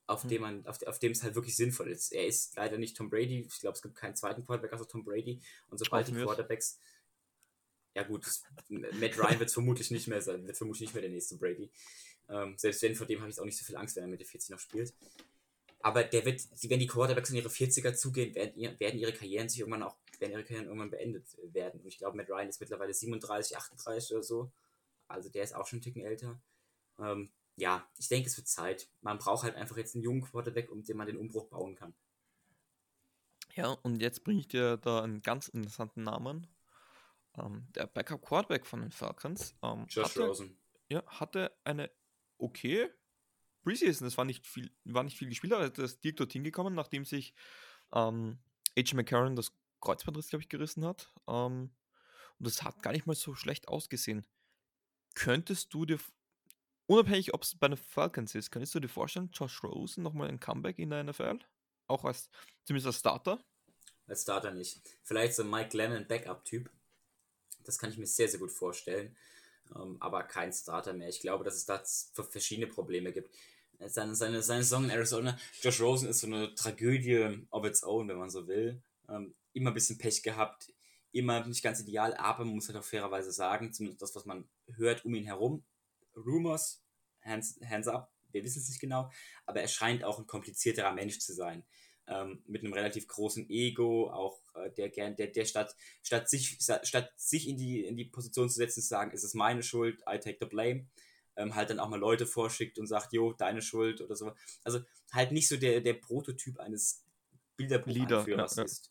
auf mhm. dem man, auf, auf dem es halt wirklich sinnvoll ist. Er ist leider nicht Tom Brady. Ich glaube, es gibt keinen zweiten Quarterback außer Tom Brady. Und sobald die Quarterbacks ja gut, Matt Ryan wird vermutlich nicht mehr sein, wird vermutlich nicht mehr der nächste Brady. Ähm, selbst wenn, vor dem habe ich auch nicht so viel Angst, wenn er mit der 40 noch spielt. Aber der wird, wenn die Quarterbacks in ihre 40er zugehen, werden, werden ihre Karrieren sich irgendwann auch, werden ihre Karrieren irgendwann beendet werden. Und ich glaube, Matt Ryan ist mittlerweile 37, 38 oder so. Also der ist auch schon einen Ticken älter. Ähm, ja, ich denke, es wird Zeit. Man braucht halt einfach jetzt einen jungen Quarterback, um den man den Umbruch bauen kann.
Ja, und jetzt bringe ich dir da einen ganz interessanten Namen. Ähm, der Backup Quarterback von den Falcons. Ähm, Josh hatte, Rosen. Ja, hatte eine okay Preseason. Es war nicht viel, war nicht viel gespielt, aber er ist direkt dorthin gekommen, nachdem sich ähm, H. McCarron das Kreuzbandriss, glaube ich, gerissen hat. Ähm, und das hat gar nicht mal so schlecht ausgesehen. Könntest du dir, unabhängig ob es bei den Falcons ist, könntest du dir vorstellen, Josh Rosen nochmal ein Comeback in der NFL? Auch als, zumindest als Starter?
Als Starter nicht. Vielleicht so Mike Lennon Backup-Typ. Das kann ich mir sehr, sehr gut vorstellen. Ähm, aber kein Starter mehr. Ich glaube, dass es da verschiedene Probleme gibt. Seine, seine, seine Saison in Arizona, Josh Rosen ist so eine Tragödie of its own, wenn man so will. Ähm, immer ein bisschen Pech gehabt, immer nicht ganz ideal, aber man muss halt auch fairerweise sagen, zumindest das, was man hört um ihn herum, Rumors, hands, hands up, wir wissen es nicht genau, aber er scheint auch ein komplizierterer Mensch zu sein ähm, mit einem relativ großen Ego, auch äh, der gern, der, der statt, statt sich, statt sich in die, in die Position zu setzen, zu sagen, ist es meine Schuld, I take the blame, ähm, halt dann auch mal Leute vorschickt und sagt, jo, deine Schuld oder so. Also halt nicht so der, der Prototyp eines Bilderbuchanführers ja, ja. ist.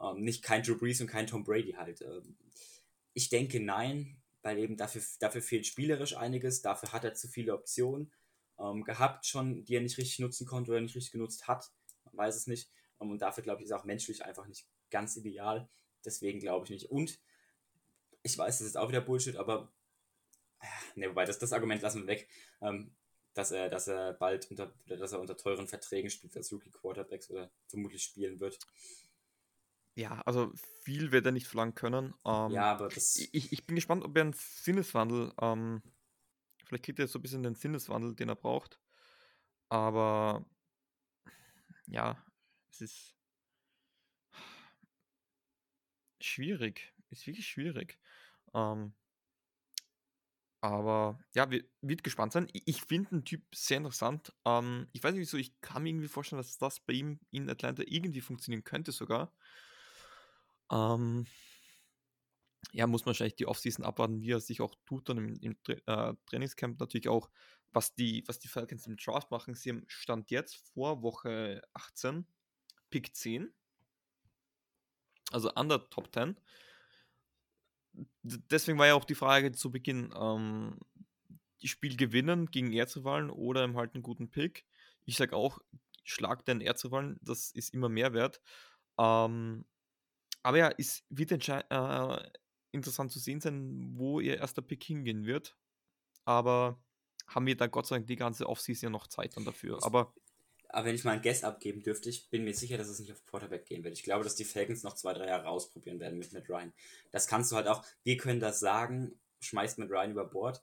Ähm, nicht kein Drew Brees und kein Tom Brady halt. Ähm, ich denke nein, weil eben dafür, dafür fehlt spielerisch einiges, dafür hat er zu viele Optionen ähm, gehabt schon, die er nicht richtig nutzen konnte oder nicht richtig genutzt hat weiß es nicht. Ähm, und dafür, glaube ich, ist auch menschlich einfach nicht ganz ideal. Deswegen glaube ich nicht. Und ich weiß, das ist auch wieder Bullshit, aber ne, wobei, das, das Argument lassen wir weg, ähm, dass er, dass er bald unter, dass er unter teuren Verträgen spielt als Rookie Quarterbacks oder vermutlich spielen wird.
Ja, also viel wird er nicht verlangen können. Ähm, ja, aber das. Ich, ich bin gespannt, ob er einen Sinneswandel, ähm, vielleicht kriegt er so ein bisschen den Sinneswandel, den er braucht. Aber ja, es ist schwierig. Ist wirklich schwierig. Ähm, aber ja, wird, gespannt sein. Ich, ich finde den Typ sehr interessant. Ähm, ich weiß nicht wieso, ich kann mir irgendwie vorstellen, dass das bei ihm in Atlanta irgendwie funktionieren könnte sogar. Ähm, ja, muss man wahrscheinlich die Offseason abwarten, wie er sich auch tut dann im, im äh, Trainingscamp natürlich auch, was die, was die Falcons im Draft machen. Sie haben Stand jetzt vor Woche 18, Pick 10, also an der Top 10. Deswegen war ja auch die Frage zu Beginn, ähm, Spiel gewinnen gegen Erzrivalen oder im halt einen guten Pick. Ich sage auch, schlag den Erzrivalen, das ist immer mehr wert. Ähm, aber ja, es wird äh, interessant zu sehen sein, wo ihr erster Pick hingehen wird. Aber haben wir da Gott sei Dank die ganze Offseason ja noch Zeit dann dafür. Aber,
aber wenn ich mal ein Guess abgeben dürfte, ich bin mir sicher, dass es nicht auf Quarterback gehen wird. Ich glaube, dass die Falcons noch zwei, drei Jahre ausprobieren werden mit Matt Ryan. Das kannst du halt auch, wir können das sagen, schmeißt Matt Ryan über Bord.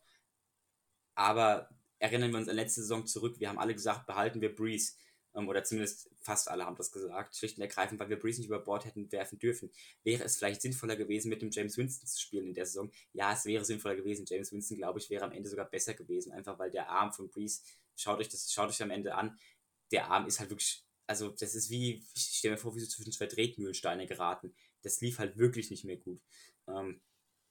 Aber erinnern wir uns an letzte Saison zurück, wir haben alle gesagt, behalten wir Breeze. Ähm, oder zumindest fast alle haben das gesagt, schlicht und ergreifend, weil wir Breeze nicht über Bord hätten werfen dürfen. Wäre es vielleicht sinnvoller gewesen, mit dem James Winston zu spielen in der Saison? Ja, es wäre sinnvoller gewesen. James Winston, glaube ich, wäre am Ende sogar besser gewesen, einfach weil der Arm von Breeze, schaut euch das, schaut euch am Ende an, der Arm ist halt wirklich, also das ist wie, ich stelle mir vor, wie so zwischen zwei Tretmühlensteine geraten. Das lief halt wirklich nicht mehr gut. Ähm,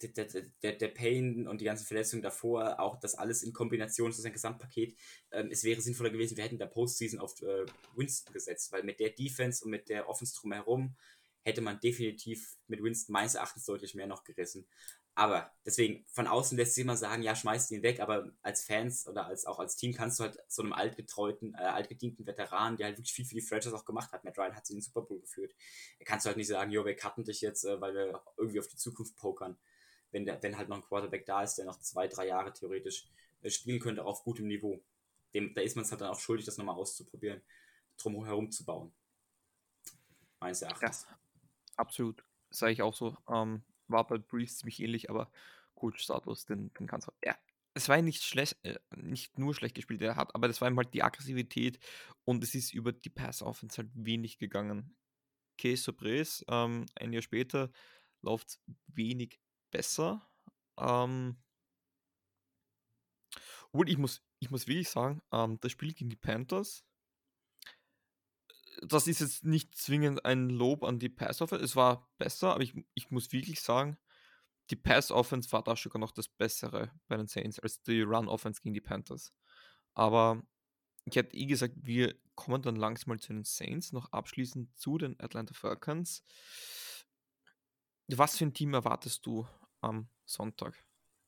der, der, der Pain und die ganzen Verletzungen davor, auch das alles in Kombination zu seinem Gesamtpaket, ähm, es wäre sinnvoller gewesen, wir hätten der Postseason auf äh, Winston gesetzt, weil mit der Defense und mit der Offense drumherum hätte man definitiv mit Winston meines Erachtens deutlich mehr noch gerissen. Aber deswegen, von außen lässt sich immer sagen, ja, schmeißt ihn weg, aber als Fans oder als auch als Team kannst du halt so einem altgetreuten, äh, altgedienten Veteran, der halt wirklich viel für die Franchise auch gemacht hat, Matt Ryan hat sie in den Super Bowl geführt, kannst du halt nicht sagen, jo, wir cutten dich jetzt, äh, weil wir irgendwie auf die Zukunft pokern. Wenn, der, wenn halt noch ein Quarterback da ist, der noch zwei, drei Jahre theoretisch äh, spielen könnte auf gutem Niveau. Dem, da ist man es halt dann auch schuldig, das nochmal auszuprobieren, drum herum zu bauen.
Meines Erachtens. Ja, absolut. Sage ich auch so. Ähm, war bei Breeze ziemlich ähnlich, aber Coach-Status, den, den kannst du. Ja, es war nicht schlecht, äh, nicht nur schlecht gespielt, er hat, aber das war ihm halt die Aggressivität und es ist über die Pass-Offense halt wenig gegangen. Case Surprise, ähm, ein Jahr später läuft wenig besser. Ähm, obwohl, ich muss, ich muss wirklich sagen, ähm, das Spiel gegen die Panthers, das ist jetzt nicht zwingend ein Lob an die Pass-Offense. Es war besser, aber ich, ich muss wirklich sagen, die Pass-Offense war da sogar noch das Bessere bei den Saints als die Run-Offense gegen die Panthers. Aber ich hätte eh gesagt, wir kommen dann langsam mal zu den Saints, noch abschließend zu den Atlanta Falcons. Was für ein Team erwartest du am Sonntag?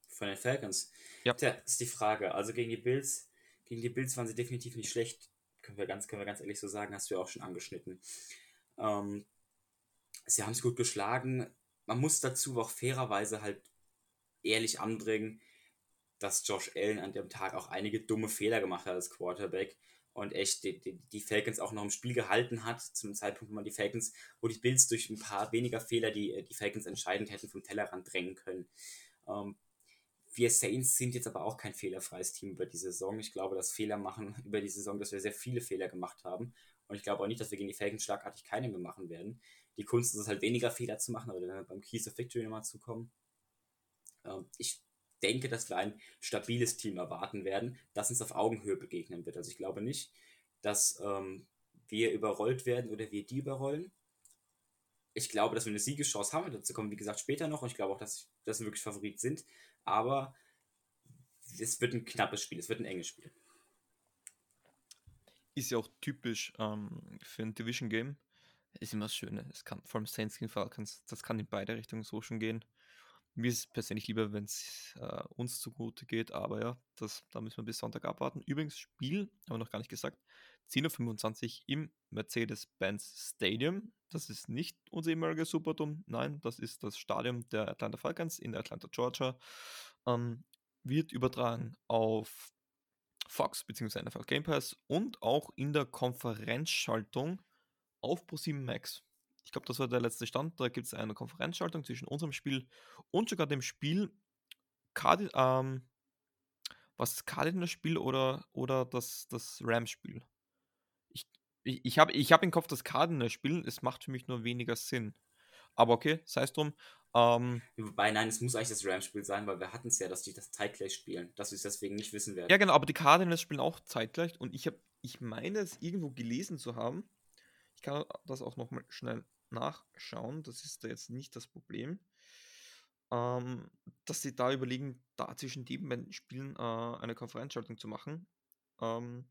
Von den Falcons? Ja. Tja, ist die Frage. Also gegen die Bills, gegen die Bills waren sie definitiv nicht schlecht können wir ganz, können wir ganz ehrlich so sagen, hast du ja auch schon angeschnitten. Ähm, sie haben es gut geschlagen. Man muss dazu auch fairerweise halt ehrlich anbringen, dass Josh Allen an dem Tag auch einige dumme Fehler gemacht hat als Quarterback und echt die, die, die, Falcons auch noch im Spiel gehalten hat, zum Zeitpunkt, wo man die Falcons, wo die Bills durch ein paar weniger Fehler die, die Falcons entscheidend hätten vom Tellerrand drängen können. Ähm, wir Saints sind jetzt aber auch kein fehlerfreies Team über die Saison. Ich glaube, dass Fehler machen über die Saison, dass wir sehr viele Fehler gemacht haben. Und ich glaube auch nicht, dass wir gegen die Falcons schlagartig keine mehr machen werden. Die Kunst ist es halt weniger Fehler zu machen, aber wenn wir beim Keys of Victory nochmal zukommen. Ähm, ich denke, dass wir ein stabiles Team erwarten werden, das uns auf Augenhöhe begegnen wird. Also ich glaube nicht, dass ähm, wir überrollt werden oder wir die überrollen. Ich glaube, dass wir eine Siegeschance haben. Dazu kommen, wie gesagt, später noch. Und ich glaube auch, dass, dass wir wirklich Favorit sind aber es wird ein knappes Spiel, es wird ein enges Spiel.
Ist ja auch typisch ähm, für ein Division Game. Ist immer das Schöne. Es kann vor allem Saints gegen Falcons, das kann in beide Richtungen so schon gehen. Mir ist es persönlich lieber, wenn es äh, uns zugute geht, aber ja, das, da müssen wir bis Sonntag abwarten. Übrigens, Spiel, haben wir noch gar nicht gesagt, 10.25 Uhr im Mercedes-Benz Stadium. Das ist nicht unser ehemaliger Superdome, nein, das ist das Stadion der Atlanta Falcons in Atlanta, Georgia. Ähm, wird übertragen auf Fox bzw. NFL Game Pass und auch in der Konferenzschaltung auf ProSieben Max. Ich glaube, das war der letzte Stand. Da gibt es eine Konferenzschaltung zwischen unserem Spiel und sogar dem Spiel Card ähm, was das Cardinals-Spiel oder, oder das, das Rams-Spiel? Ich, ich habe ich hab im Kopf das Cardinals spielen, es macht für mich nur weniger Sinn. Aber okay, sei es drum. Ähm,
Wobei, nein, es muss eigentlich das Rams-Spiel sein, weil wir hatten es ja, dass die das zeitgleich spielen, dass wir es deswegen nicht wissen werden.
Ja, genau, aber die Cardinals spielen auch zeitgleich und ich habe, ich meine es irgendwo gelesen zu haben. Ich kann das auch nochmal schnell nachschauen, das ist da jetzt nicht das Problem. Ähm, dass sie da überlegen, da zwischen den beiden Spielen äh, eine Konferenzschaltung zu machen. Ähm,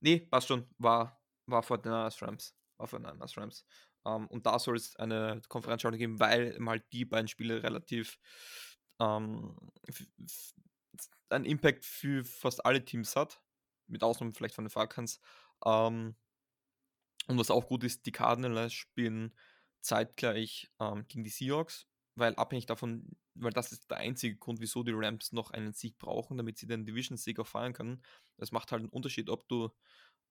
nee, passt schon, war war vor den Rams. War vor den Rams. Ähm, und da soll es eine Konferenzschaltung geben, weil mal die beiden Spiele relativ ähm, einen Impact für fast alle Teams hat. Mit Ausnahme vielleicht von den Falcons. Ähm, und was auch gut ist, die Cardinals spielen zeitgleich gegen die Seahawks, weil abhängig davon, weil das ist der einzige Grund, wieso die Rams noch einen Sieg brauchen, damit sie den Division-Sieg auch feiern können. Das macht halt einen Unterschied, ob du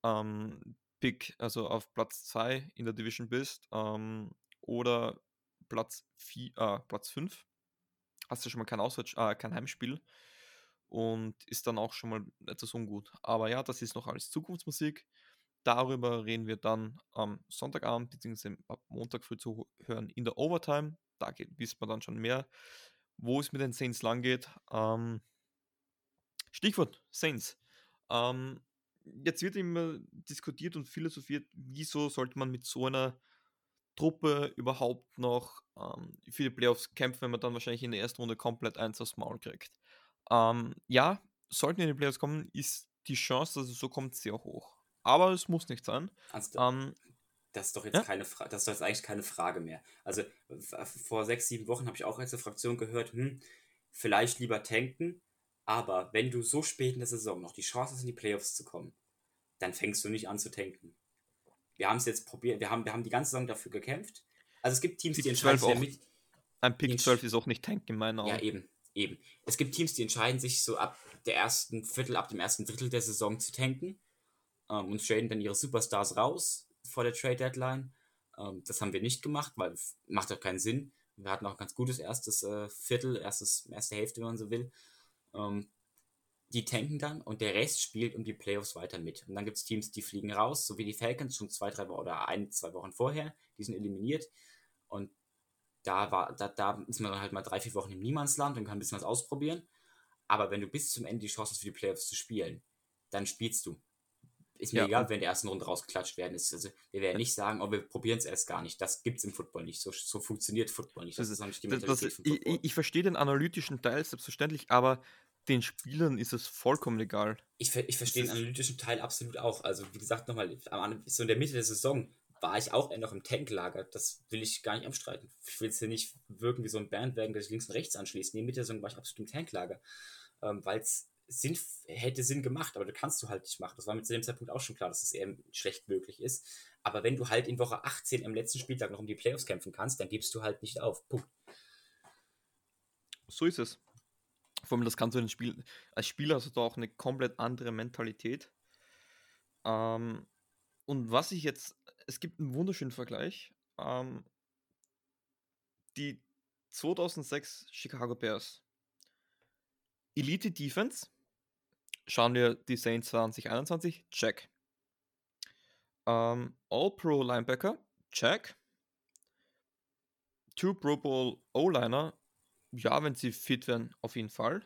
ähm, Pick, also auf Platz 2 in der Division bist ähm, oder Platz 4, äh, Platz 5, hast du schon mal kein, Auswärts äh, kein Heimspiel und ist dann auch schon mal etwas ungut. Aber ja, das ist noch alles Zukunftsmusik. Darüber reden wir dann am Sonntagabend bzw. ab Montag früh zu hören in der Overtime. Da geht, wissen wir dann schon mehr, wo es mit den Saints lang geht. Ähm, Stichwort Saints. Ähm, jetzt wird immer diskutiert und philosophiert, wieso sollte man mit so einer Truppe überhaupt noch ähm, für die Playoffs kämpfen, wenn man dann wahrscheinlich in der ersten Runde komplett eins aufs Maul kriegt. Ähm, ja, sollten in die Playoffs kommen, ist die Chance, dass es so kommt, sehr hoch. Aber es muss nicht sein.
Also,
Ähm,
das ist doch jetzt
Ja.
keine Frage, das ist doch jetzt eigentlich keine Frage mehr. Also vor sechs, sieben Wochen habe ich auch als Fraktion gehört, hm, vielleicht lieber tanken, aber wenn du so spät in der Saison noch die Chance hast, in die Playoffs zu kommen, dann fängst du nicht an zu tanken. Wir haben es jetzt probiert, wir haben, wir haben die ganze Saison dafür gekämpft. Also es gibt Teams, die
Pick
entscheiden
12
sich ja
auch.
mit,
ein Pick
die-
12 ist auch nicht Tank in meinen Augen.
Ja, eben, eben. Es gibt Teams, die entscheiden sich so ab der ersten Viertel, ab dem ersten Drittel der Saison zu tanken ähm, und traden dann ihre Superstars raus vor der Trade Deadline. Ähm, das haben wir nicht gemacht, weil es macht doch keinen Sinn. Wir hatten auch ein ganz gutes erstes äh, Viertel, erstes, erste Hälfte, wenn man so will. Ähm, die tanken dann und der Rest spielt um die Playoffs weiter mit. Und dann gibt es Teams, die fliegen raus, so wie die Falcons schon zwei, drei Wochen oder ein, zwei Wochen vorher. Die sind eliminiert. Und da, war, da, da ist man dann halt mal drei, vier Wochen im Niemandsland und kann ein bisschen was ausprobieren. Aber wenn du bis zum Ende die Chance hast, für die Playoffs zu spielen, dann spielst du. Ist mir
Ja,
egal, wenn der ersten Runde rausgeklatscht werden ist. Also, wir werden nicht sagen, oh, wir probieren es erst gar nicht. Das gibt es im Football nicht. So, so funktioniert Football nicht. Das
Das
ist nicht die
Das, das,
Mentalität vom
ich, ich, verstehe den analytischen Teil selbstverständlich, aber den Spielern ist es vollkommen egal.
Ich, ich verstehe den analytischen Teil absolut auch. Also, wie gesagt, nochmal, so in der Mitte der Saison war ich auch noch im Tanklager. Das will ich gar nicht abstreiten. Ich will jetzt hier nicht wirken wie so ein Bandwagen, der sich links und rechts anschließt. Nee, Mitte der Saison war ich absolut im Tanklager. Ähm, Weil es Sinn, hätte Sinn gemacht, aber du kannst du halt nicht machen. Das war mir zu dem Zeitpunkt auch schon klar, dass das eher schlecht möglich ist. Aber wenn du halt in Woche 18 im letzten Spieltag noch um die Playoffs kämpfen kannst, dann gibst du halt nicht auf. Punkt.
So ist es. Vor allem, das kannst du in Spiel, als Spieler hast du da auch eine komplett andere Mentalität. Ähm, und was ich jetzt, es gibt einen wunderschönen Vergleich. Ähm, die 2006 Chicago Bears. Elite Defense. Schauen wir die Saints 2021. Check. Ähm, All-Pro Linebacker. Check. Two Pro Bowl O-Liner. Ja, wenn sie fit werden, auf jeden Fall.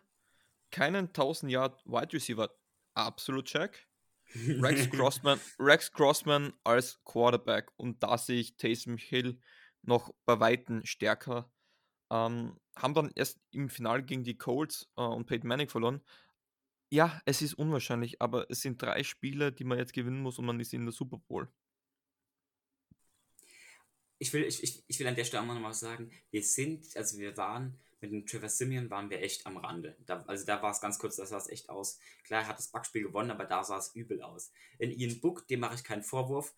Keinen 1000 Yard Wide Receiver. Absolut check. Rex Crossman, Rex Crossman als Quarterback. Und da sehe ich Taysom Hill noch bei Weitem stärker. Ähm, haben dann erst im Finale gegen die Colts äh, und Peyton Manning verloren. Ja, es ist unwahrscheinlich, aber es sind drei Spiele, die man jetzt gewinnen muss und man ist in der Super Bowl.
ich will, ich, ich, ich will an der Stelle auch noch mal sagen, wir sind, also wir waren, mit dem Trevor Simeon waren wir echt am Rande. Da, also da war es ganz kurz, da sah es echt aus. Klar, er hat das Backspiel gewonnen, aber da sah es übel aus. In Ian Book, dem mache ich keinen Vorwurf,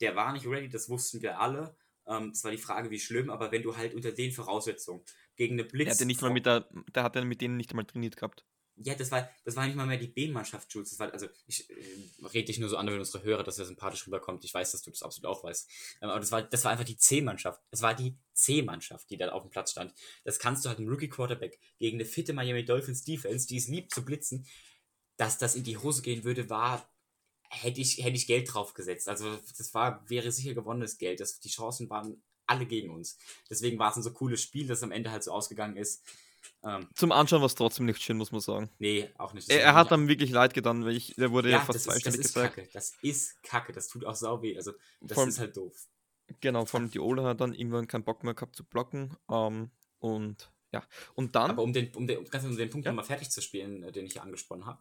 der war nicht ready, das wussten wir alle. Ähm, war die Frage, wie schlimm, aber wenn du halt unter den Voraussetzungen gegen eine Blitz...
Der hatte nicht mal mit der, der hat ja mit denen nicht einmal trainiert gehabt.
Ja, das war, das war nicht mal mehr die B-Mannschaft, Jules. Das war, also, ich äh, rede dich nur so an, wenn unsere Hörer, dass er sympathisch rüberkommt. Ich weiß, dass du das absolut auch weißt. Ähm, aber das war, das war einfach die C-Mannschaft. Das war die C-Mannschaft, die da auf dem Platz stand. Das kannst du halt im Rookie-Quarterback gegen eine fitte Miami Dolphins Defense, die es liebt zu blitzen, dass das in die Hose gehen würde, war, hätte ich, hätte ich Geld drauf gesetzt. Also, das war, wäre sicher gewonnenes Geld. Das, die Chancen waren alle gegen uns. Deswegen war es ein so cooles Spiel, das am Ende halt so ausgegangen ist. Ähm,
Zum Anschauen war es trotzdem nicht schön, muss man sagen.
nee, auch nicht.
Er, er hat dann wirklich leid getan, weil ich, der wurde ja,
ja,
fast
das ist, das
zweistellig
ist
gezeigt.
kacke. Das ist kacke. Das tut auch sau weh. Also, das
Vor
ist halt doof.
Genau, vor allem die Ola hat dann irgendwann keinen Bock mehr gehabt zu blocken. Ähm, und ja, und dann,
Aber um den, um den, um um den Punkt
Ja.
nochmal fertig zu spielen, äh, den ich hier angesprochen habe.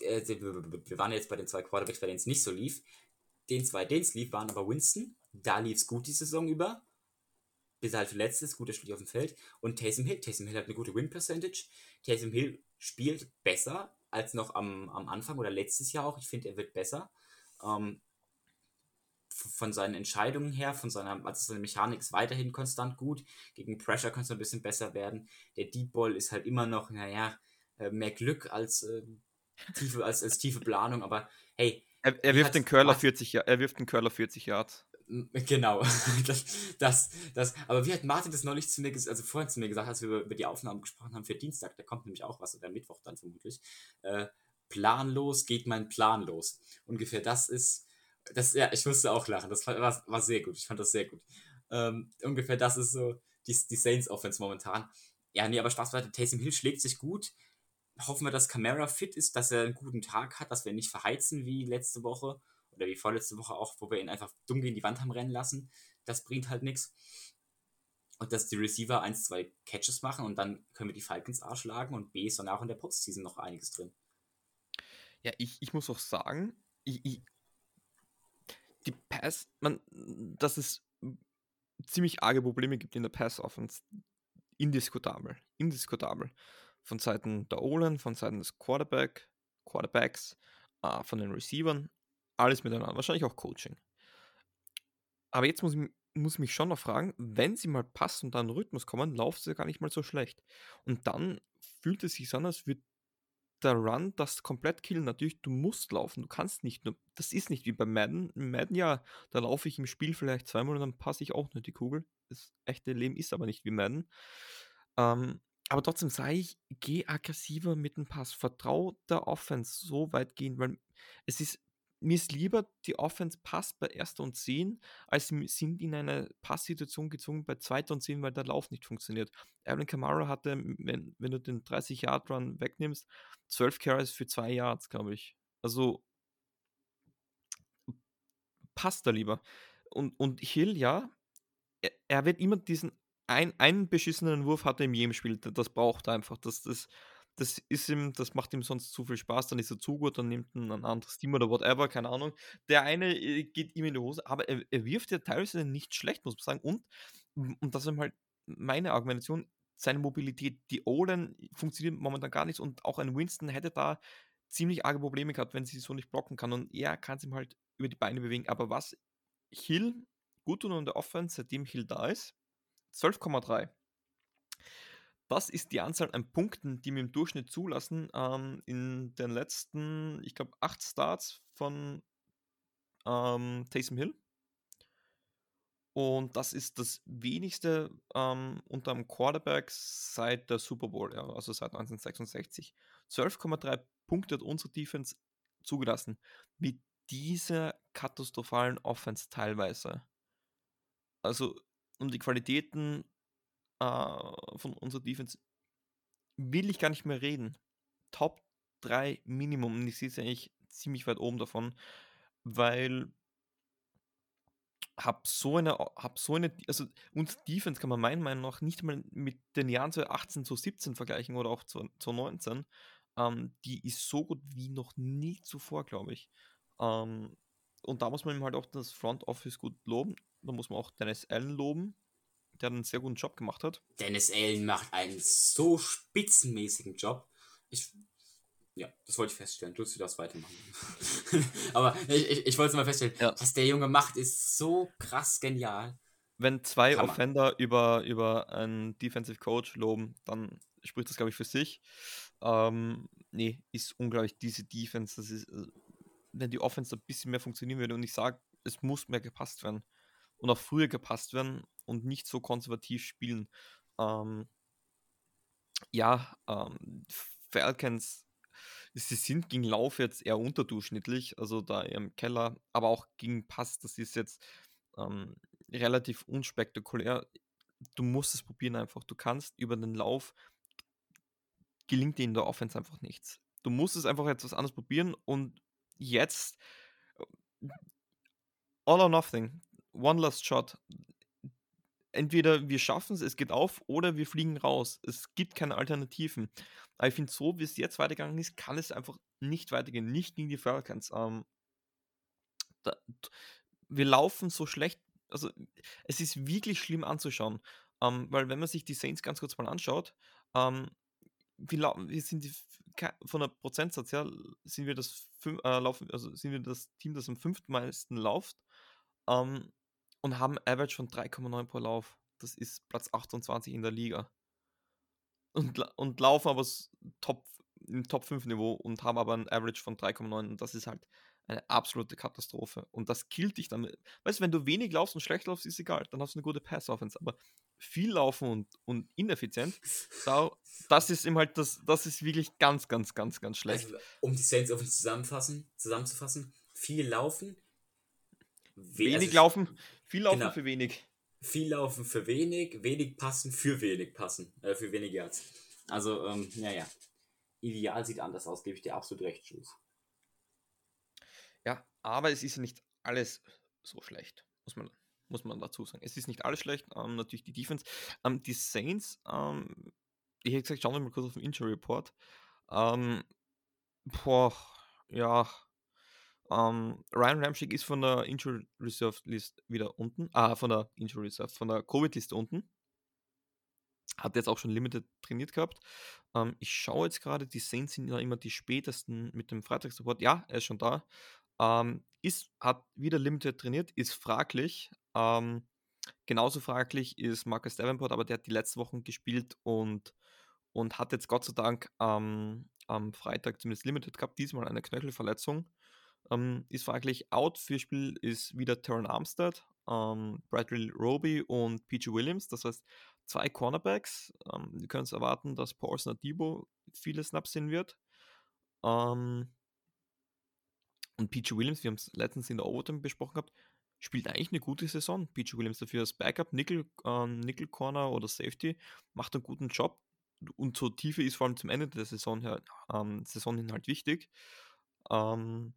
Äh, wir wir waren jetzt bei den zwei Quarterbacks, bei denen es nicht so lief. Den zwei, denen es lief, waren aber Winston. Da lief es gut die Saison über. Bis er halt verletzt ist, guter Spiel auf dem Feld. Und Taysom Hill. Taysom Hill hat eine gute Win-Percentage. Taysom Hill spielt besser als noch am, am Anfang oder letztes Jahr auch. Ich finde, er wird besser. Ähm, von seinen Entscheidungen her, von seiner, also seine Mechanik ist weiterhin konstant gut. Gegen Pressure kann es ein bisschen besser werden. Der Deep Ball ist halt immer noch, naja, äh, mehr Glück als, äh, tiefe, als, als tiefe Planung. Aber hey,
er, er wirft den Curler
was-
40 Yards. Er wirft den Curler 40 Yards.
Genau, das, das, das, aber wie hat Martin das neulich zu mir gesagt, also vorhin zu mir gesagt, als wir über, die Aufnahmen gesprochen haben für Dienstag, da kommt nämlich auch was, oder Mittwoch dann vermutlich, äh, planlos geht mein Plan los. Ungefähr das ist, das, ja, ich musste auch lachen, das war, war, sehr gut, ich fand das sehr gut. Ähm, ungefähr das ist so die, die Saints Offense momentan. Ja, nee, aber Spaß beiseite, Taysom Hill schlägt sich gut. Hoffen wir, dass Camara fit ist, dass er einen guten Tag hat, dass wir ihn nicht verheizen wie letzte Woche oder wie vorletzte Woche auch, wo wir ihn einfach dumm gegen die Wand haben rennen lassen. das bringt halt nichts. Und dass die Receiver 1, 2 Catches machen und dann können wir die Falcons A schlagen und B ist dann auch in der Postseason noch einiges drin.
Ja, ich, ich muss auch sagen, ich, ich, die Pass, man, dass es ziemlich arge Probleme gibt in der Pass-Offense, indiskutabel, indiskutabel. Von Seiten der O-Line, von Seiten des Quarterback, Quarterbacks, äh, von den Receivern, alles miteinander, wahrscheinlich auch Coaching. Aber jetzt muss ich, muss mich schon noch fragen, wenn sie mal passen und dann Rhythmus kommen, laufen sie gar nicht mal so schlecht. Und dann fühlt es sich an, als würde der Run das komplett killen. Natürlich, du musst laufen, du kannst nicht nur, das ist nicht wie bei Madden. Madden, ja, da laufe ich im Spiel vielleicht zweimal und dann passe ich auch nur die Kugel. Das echte Leben ist aber nicht wie Madden. Ähm, aber trotzdem sage ich, geh aggressiver mit dem Pass. Vertrau der Offense so weit gehen, weil es ist, mir ist lieber, die Offense passt bei 1. und 10, als sind in eine Passsituation gezwungen bei 2. und 10, weil der Lauf nicht funktioniert. Alvin Kamara hatte, wenn, wenn du den 30-Yard-Run wegnimmst, 12 Carries für 2 Yards, glaube ich. Also passt da lieber. Und, und Hill, ja, er, er wird immer diesen ein, einen beschissenen Wurf hat er in jedem Spiel. Das braucht er einfach. Das, das, das ist ihm, das macht ihm sonst zu viel Spaß, dann ist er zu gut, dann nimmt er ein anderes Team oder whatever, keine Ahnung. Der eine äh, geht ihm in die Hose, aber er, er wirft ja teilweise nicht schlecht, muss man sagen. Und, und das ist halt meine Argumentation, seine Mobilität, die Olen funktioniert momentan gar nicht und auch ein Winston hätte da ziemlich arge Probleme gehabt, wenn sie so nicht blocken kann und er kann sich halt über die Beine bewegen. Aber was Hill gut tut in der Offense, seitdem Hill da ist, 12,3. Das ist die Anzahl an Punkten, die wir im Durchschnitt zulassen ähm, in den letzten, ich glaube, acht Starts von ähm, Taysom Hill. Und das ist das wenigste ähm, unter einem Quarterback seit der Super Bowl, ja, also seit 1966. 12,3 Punkte hat unsere Defense zugelassen. Mit dieser katastrophalen Offense teilweise. Also um die Qualitäten äh, von unserer Defense will ich gar nicht mehr reden. Top 3 Minimum. Und ich sehe es eigentlich ziemlich weit oben davon, weil habe so eine, hab so eine, also uns Defense kann man meiner Meinung nach nicht mal mit den Jahren 2018 zu 17 vergleichen oder auch zu, zu 19. Ähm, die ist so gut wie noch nie zuvor, glaube ich. Ähm, und da muss man ihm halt auch das Front Office gut loben. Da muss man auch Dennis Allen loben, der einen sehr guten Job gemacht hat.
Dennis Allen macht einen so spitzenmäßigen Job. Ich ja, das wollte ich feststellen. Du das weitermachen. Aber ich, ich, ich wollte es mal feststellen. Ja. Was der Junge macht, ist so krass genial.
Wenn zwei Hammer. Offender über, über einen Defensive Coach loben, dann spricht das, glaube ich, für sich. Ähm, nee, ist unglaublich, diese Defense. Das ist, äh, wenn die Offense ein bisschen mehr funktionieren würde und ich sage, es muss mehr gepasst werden und auch früher gepasst werden und nicht so konservativ spielen. Ähm, ja, ähm, Falcons sie sind gegen Lauf jetzt eher unterdurchschnittlich, also da im Keller, aber auch gegen Pass, das ist jetzt ähm, relativ unspektakulär. Du musst es probieren einfach. Du kannst über den Lauf, gelingt dir in der Offense einfach nichts. Du musst es einfach etwas anderes probieren und jetzt all or nothing. One last shot entweder wir schaffen es, es geht auf, oder wir fliegen raus. Es gibt keine Alternativen. Aber ich finde, so wie es jetzt weitergegangen ist, kann es einfach nicht weitergehen. Nicht gegen die Falcons. Ähm, da, wir laufen so schlecht. Also, es ist wirklich schlimm anzuschauen. Ähm, weil, wenn man sich die Saints ganz kurz mal anschaut, ähm, wir, wir sind die, von der Prozentsatz her sind wir das äh, laufen, also sind wir das Team, das am fünften meisten läuft. Ähm, und haben Average von 3,9 pro Lauf. Das ist Platz 28 in der Liga. Und, und laufen aber top, im Top 5 Niveau und haben aber ein Average von 3,9 und das ist halt eine absolute Katastrophe. Und das killt dich dann. Weißt du, wenn du wenig laufst und schlecht laufst, ist egal, dann hast du eine gute Pass-Offense. Aber viel laufen und, und ineffizient, da, das ist eben halt das, das ist wirklich ganz, ganz, ganz, ganz schlecht. Also,
um die Saints Offense zusammenfassen, zusammenzufassen, viel laufen,
wenig also, laufen, viel laufen genau. für wenig.
Viel laufen für wenig, wenig passen für wenig passen, äh, für wenig Yards. Also, ähm, naja. Ideal sieht anders aus, gebe ich dir absolut recht, Jules.
Ja, aber es ist ja nicht alles so schlecht, muss man muss man dazu sagen. Es ist nicht alles schlecht, ähm, natürlich die Defense. Ähm, die Saints, ähm, ich hätte gesagt, schauen wir mal kurz auf den Injury Report. Ähm, boah, ja. Ähm, Ryan Ramchick ist von der Injury Reserve List wieder unten. Ah, von der Injury Reserve, von der Covid-Liste unten. Hat jetzt auch schon Limited trainiert gehabt. Ähm, ich schaue jetzt gerade, die Saints sind ja immer die spätesten mit dem Freitagsreport. Ja, er ist schon da. Ähm, ist, hat wieder Limited trainiert, ist fraglich. Genauso fraglich ist Marcus Davenport, aber der hat die letzten Wochen gespielt und, und hat jetzt Gott sei Dank am Freitag zumindest Limited gehabt, diesmal eine Knöchelverletzung. Ähm, ist fraglich. Out für Spiel ist wieder Terran Armstead, ähm, Bradley Roby und PG Williams. Das heißt, zwei Cornerbacks. Ähm, wir können es erwarten, dass Paulson Debo viele Snaps sehen wird. Ähm, und PG Williams, wir haben es letztens in der Overtime besprochen gehabt, spielt eigentlich eine gute Saison. PG Williams dafür als Backup, Nickel, äh, Nickel Corner oder Safety, macht einen guten Job. Und zur Tiefe ist vor allem zum Ende der Saison, ähm, Saison hin halt wichtig. Ähm,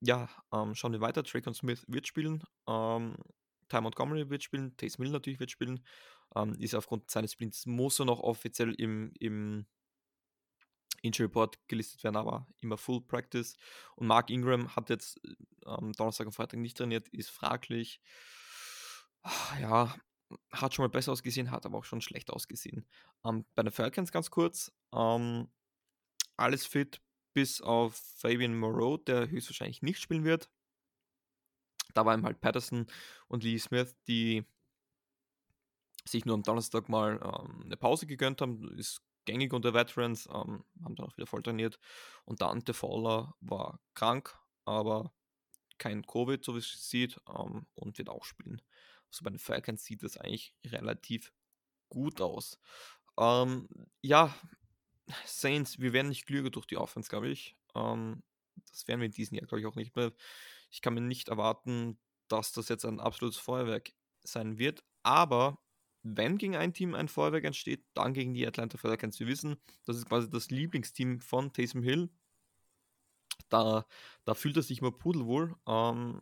ja, ähm, schauen wir weiter. Drake Smith wird spielen. Ähm, Ty Montgomery wird spielen. Taze Mill natürlich wird spielen. Ähm, ist aufgrund seines Splints, muss er noch offiziell im, im Injury Report gelistet werden, aber immer Full Practice. Und Mark Ingram hat jetzt ähm, Donnerstag und Freitag nicht trainiert, ist fraglich. Ja, hat schon mal besser ausgesehen, hat aber auch schon schlecht ausgesehen. Ähm, bei den Falcons ganz kurz. Ähm, alles fit, bis auf Fabian Moreau, der höchstwahrscheinlich nicht spielen wird. Da waren halt Patterson und Lee Smith, die sich nur am Donnerstag mal ähm, eine Pause gegönnt haben. Ist gängig unter Veterans, ähm, haben dann auch wieder voll trainiert. Und Dante Fowler war krank, aber kein Covid, so wie es sieht, ähm, und wird auch spielen. Also bei den Falcons sieht das eigentlich relativ gut aus. Ähm, ja, Saints, wir werden nicht klüger durch die Offense, glaube ich. Ähm, das werden wir in diesem Jahr, glaube ich, auch nicht mehr. Ich kann mir nicht erwarten, dass das jetzt ein absolutes Feuerwerk sein wird. Aber wenn gegen ein Team ein Feuerwerk entsteht, dann gegen die Atlanta Falcons. Wir wissen, das ist quasi das Lieblingsteam von Taysom Hill. Da, da fühlt er sich immer pudelwohl. Ähm,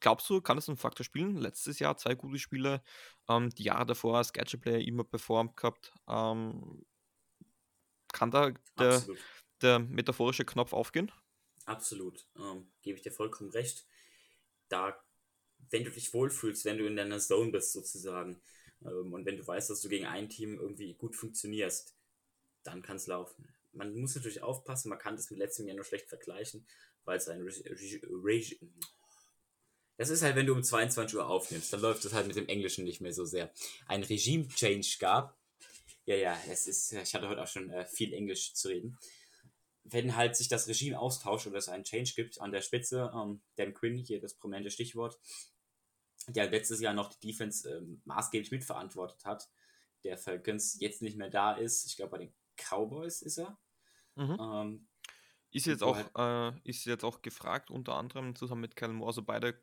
glaubst du, kann es ein Faktor spielen? Letztes Jahr zwei gute Spiele, ähm, die Jahre davor als Gadget-Player immer performt gehabt. Ähm, kann da der, der, metaphorische Knopf aufgehen?
Absolut, ähm, gebe ich dir vollkommen recht. Da, wenn du dich wohlfühlst, wenn du in deiner Zone bist sozusagen, ähm, und wenn du weißt, dass du gegen ein Team irgendwie gut funktionierst, dann kann es laufen. Man muss natürlich aufpassen, man kann das mit letztem Jahr nur schlecht vergleichen, weil es ein Regime. Das ist halt, wenn du um 22 Uhr aufnimmst, dann läuft es halt mit dem Englischen nicht mehr so sehr. Ein Regime-Change gab. Ja, ja, es ist, ich hatte heute auch schon äh, viel Englisch zu reden. Wenn halt sich das Regime austauscht oder es einen Change gibt an der Spitze, ähm, Dan Quinn, hier das prominente Stichwort, der letztes Jahr noch die Defense ähm, maßgeblich mitverantwortet hat, der Falcons jetzt nicht mehr da ist. Ich glaube, bei den Cowboys ist er. Mhm. Ähm,
ist, jetzt auch, halt, äh, ist jetzt auch gefragt, unter anderem zusammen mit Kellen Moore, also beide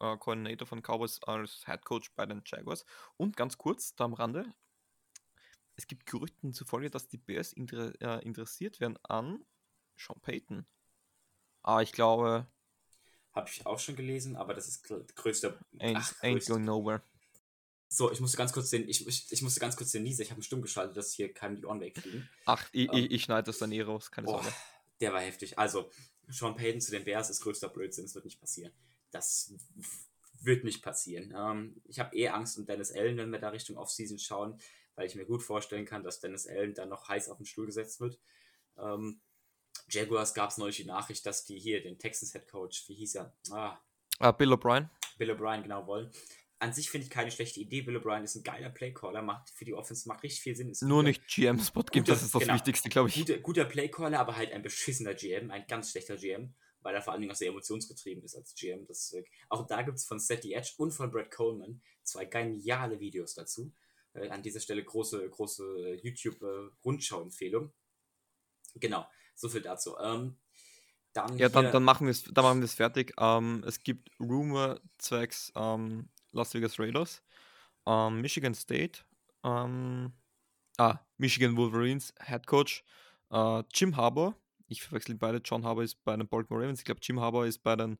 äh, Coordinator von Cowboys als Head Coach bei den Jaguars. Und ganz kurz, da am Rande, es gibt Gerüchten zufolge, dass die Bears inter äh, interessiert werden an Sean Payton. Aber ah, ich glaube,
habe ich auch schon gelesen, aber das ist größter.
Ain't, ach, ain't going nowhere.
So, ich musste ganz kurz den, ich, ich, ich musste ganz kurz den Niese, ich habe einen Stumm geschaltet, dass hier keinem die Ohren wegfliegen.
Ach, ich, ich, ähm, ich schneide das dann eh raus, keine
boah, Sorge. Der war heftig. Also, Sean Payton zu den Bears ist größter Blödsinn, das wird nicht passieren. Das wird nicht passieren. Ähm, ich habe eh Angst um Dennis Allen, wenn wir da Richtung Offseason schauen, weil ich mir gut vorstellen kann, dass Dennis Allen dann noch heiß auf den Stuhl gesetzt wird. Ähm, Jaguars gab es neulich die Nachricht, dass die hier den Texans Head Coach, wie hieß er?
Ah, uh, Bill O'Brien.
Bill O'Brien, genau, wollen. An sich finde ich keine schlechte Idee. Bill O'Brien ist ein geiler Playcaller, macht für die Offense macht richtig viel Sinn. Ist
Nur guter, nicht GM-Spot gibt, das ist das genau, Wichtigste, glaube ich.
Guter, guter Playcaller, aber halt ein beschissener GM, ein ganz schlechter GM, weil er vor allen Dingen auch sehr emotionsgetrieben ist als GM. Das, äh, auch da gibt es von Seth the Edge und von Brad Coleman zwei geniale Videos dazu. Äh, an dieser Stelle große, große YouTube-Rundschau-Empfehlung. Äh, genau. So viel dazu. Ähm,
dann ja, dann, dann machen wir es dann machen wir es fertig. Ähm, es gibt Rumor zwecks ähm, Las Vegas Raiders, ähm, Michigan State, ähm, ah, Michigan Wolverines Head Coach äh, Jim Harbour. Ich verwechsel beide. John Harbour ist bei den Baltimore Ravens. Ich glaube, Jim Harbour ist bei den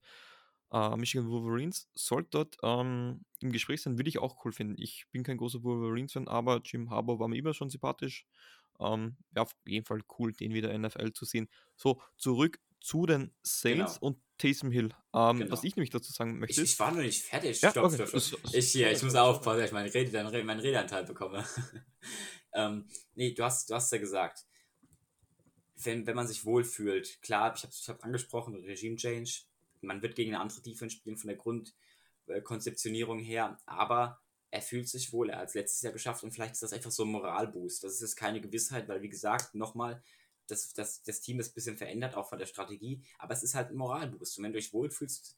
äh, Michigan Wolverines, sollte dort ähm, im Gespräch sein, würde ich auch cool finden. Ich bin kein großer Wolverines-Fan, aber Jim Harbour war mir immer schon sympathisch. Ähm, ja, auf jeden Fall cool, den wieder in der NFL zu sehen. So, zurück zu den Saints
Genau.
und Taysom Hill. Ähm,
Genau.
Was ich nämlich dazu sagen möchte,
Ich, ich war noch nicht fertig.
Ja,
Stopp,
okay.
stopp, Ich, hier, ich muss aufpassen, dass ich meinen, Rede, dann meinen Redeanteil bekomme. ähm, nee, du hast, du hast ja gesagt, wenn, wenn man sich wohlfühlt, klar, ich habe ich hab angesprochen, Regime Change, man wird gegen eine andere Defense spielen von der Grundkonzeptionierung her, aber er fühlt sich wohl, er hat es letztes Jahr geschafft und vielleicht ist das einfach so ein Moralboost. Das ist jetzt keine Gewissheit, weil wie gesagt, nochmal, das, das, das Team ist ein bisschen verändert, auch von der Strategie, aber es ist halt ein Moralboost. Und wenn du dich wohlfühlst,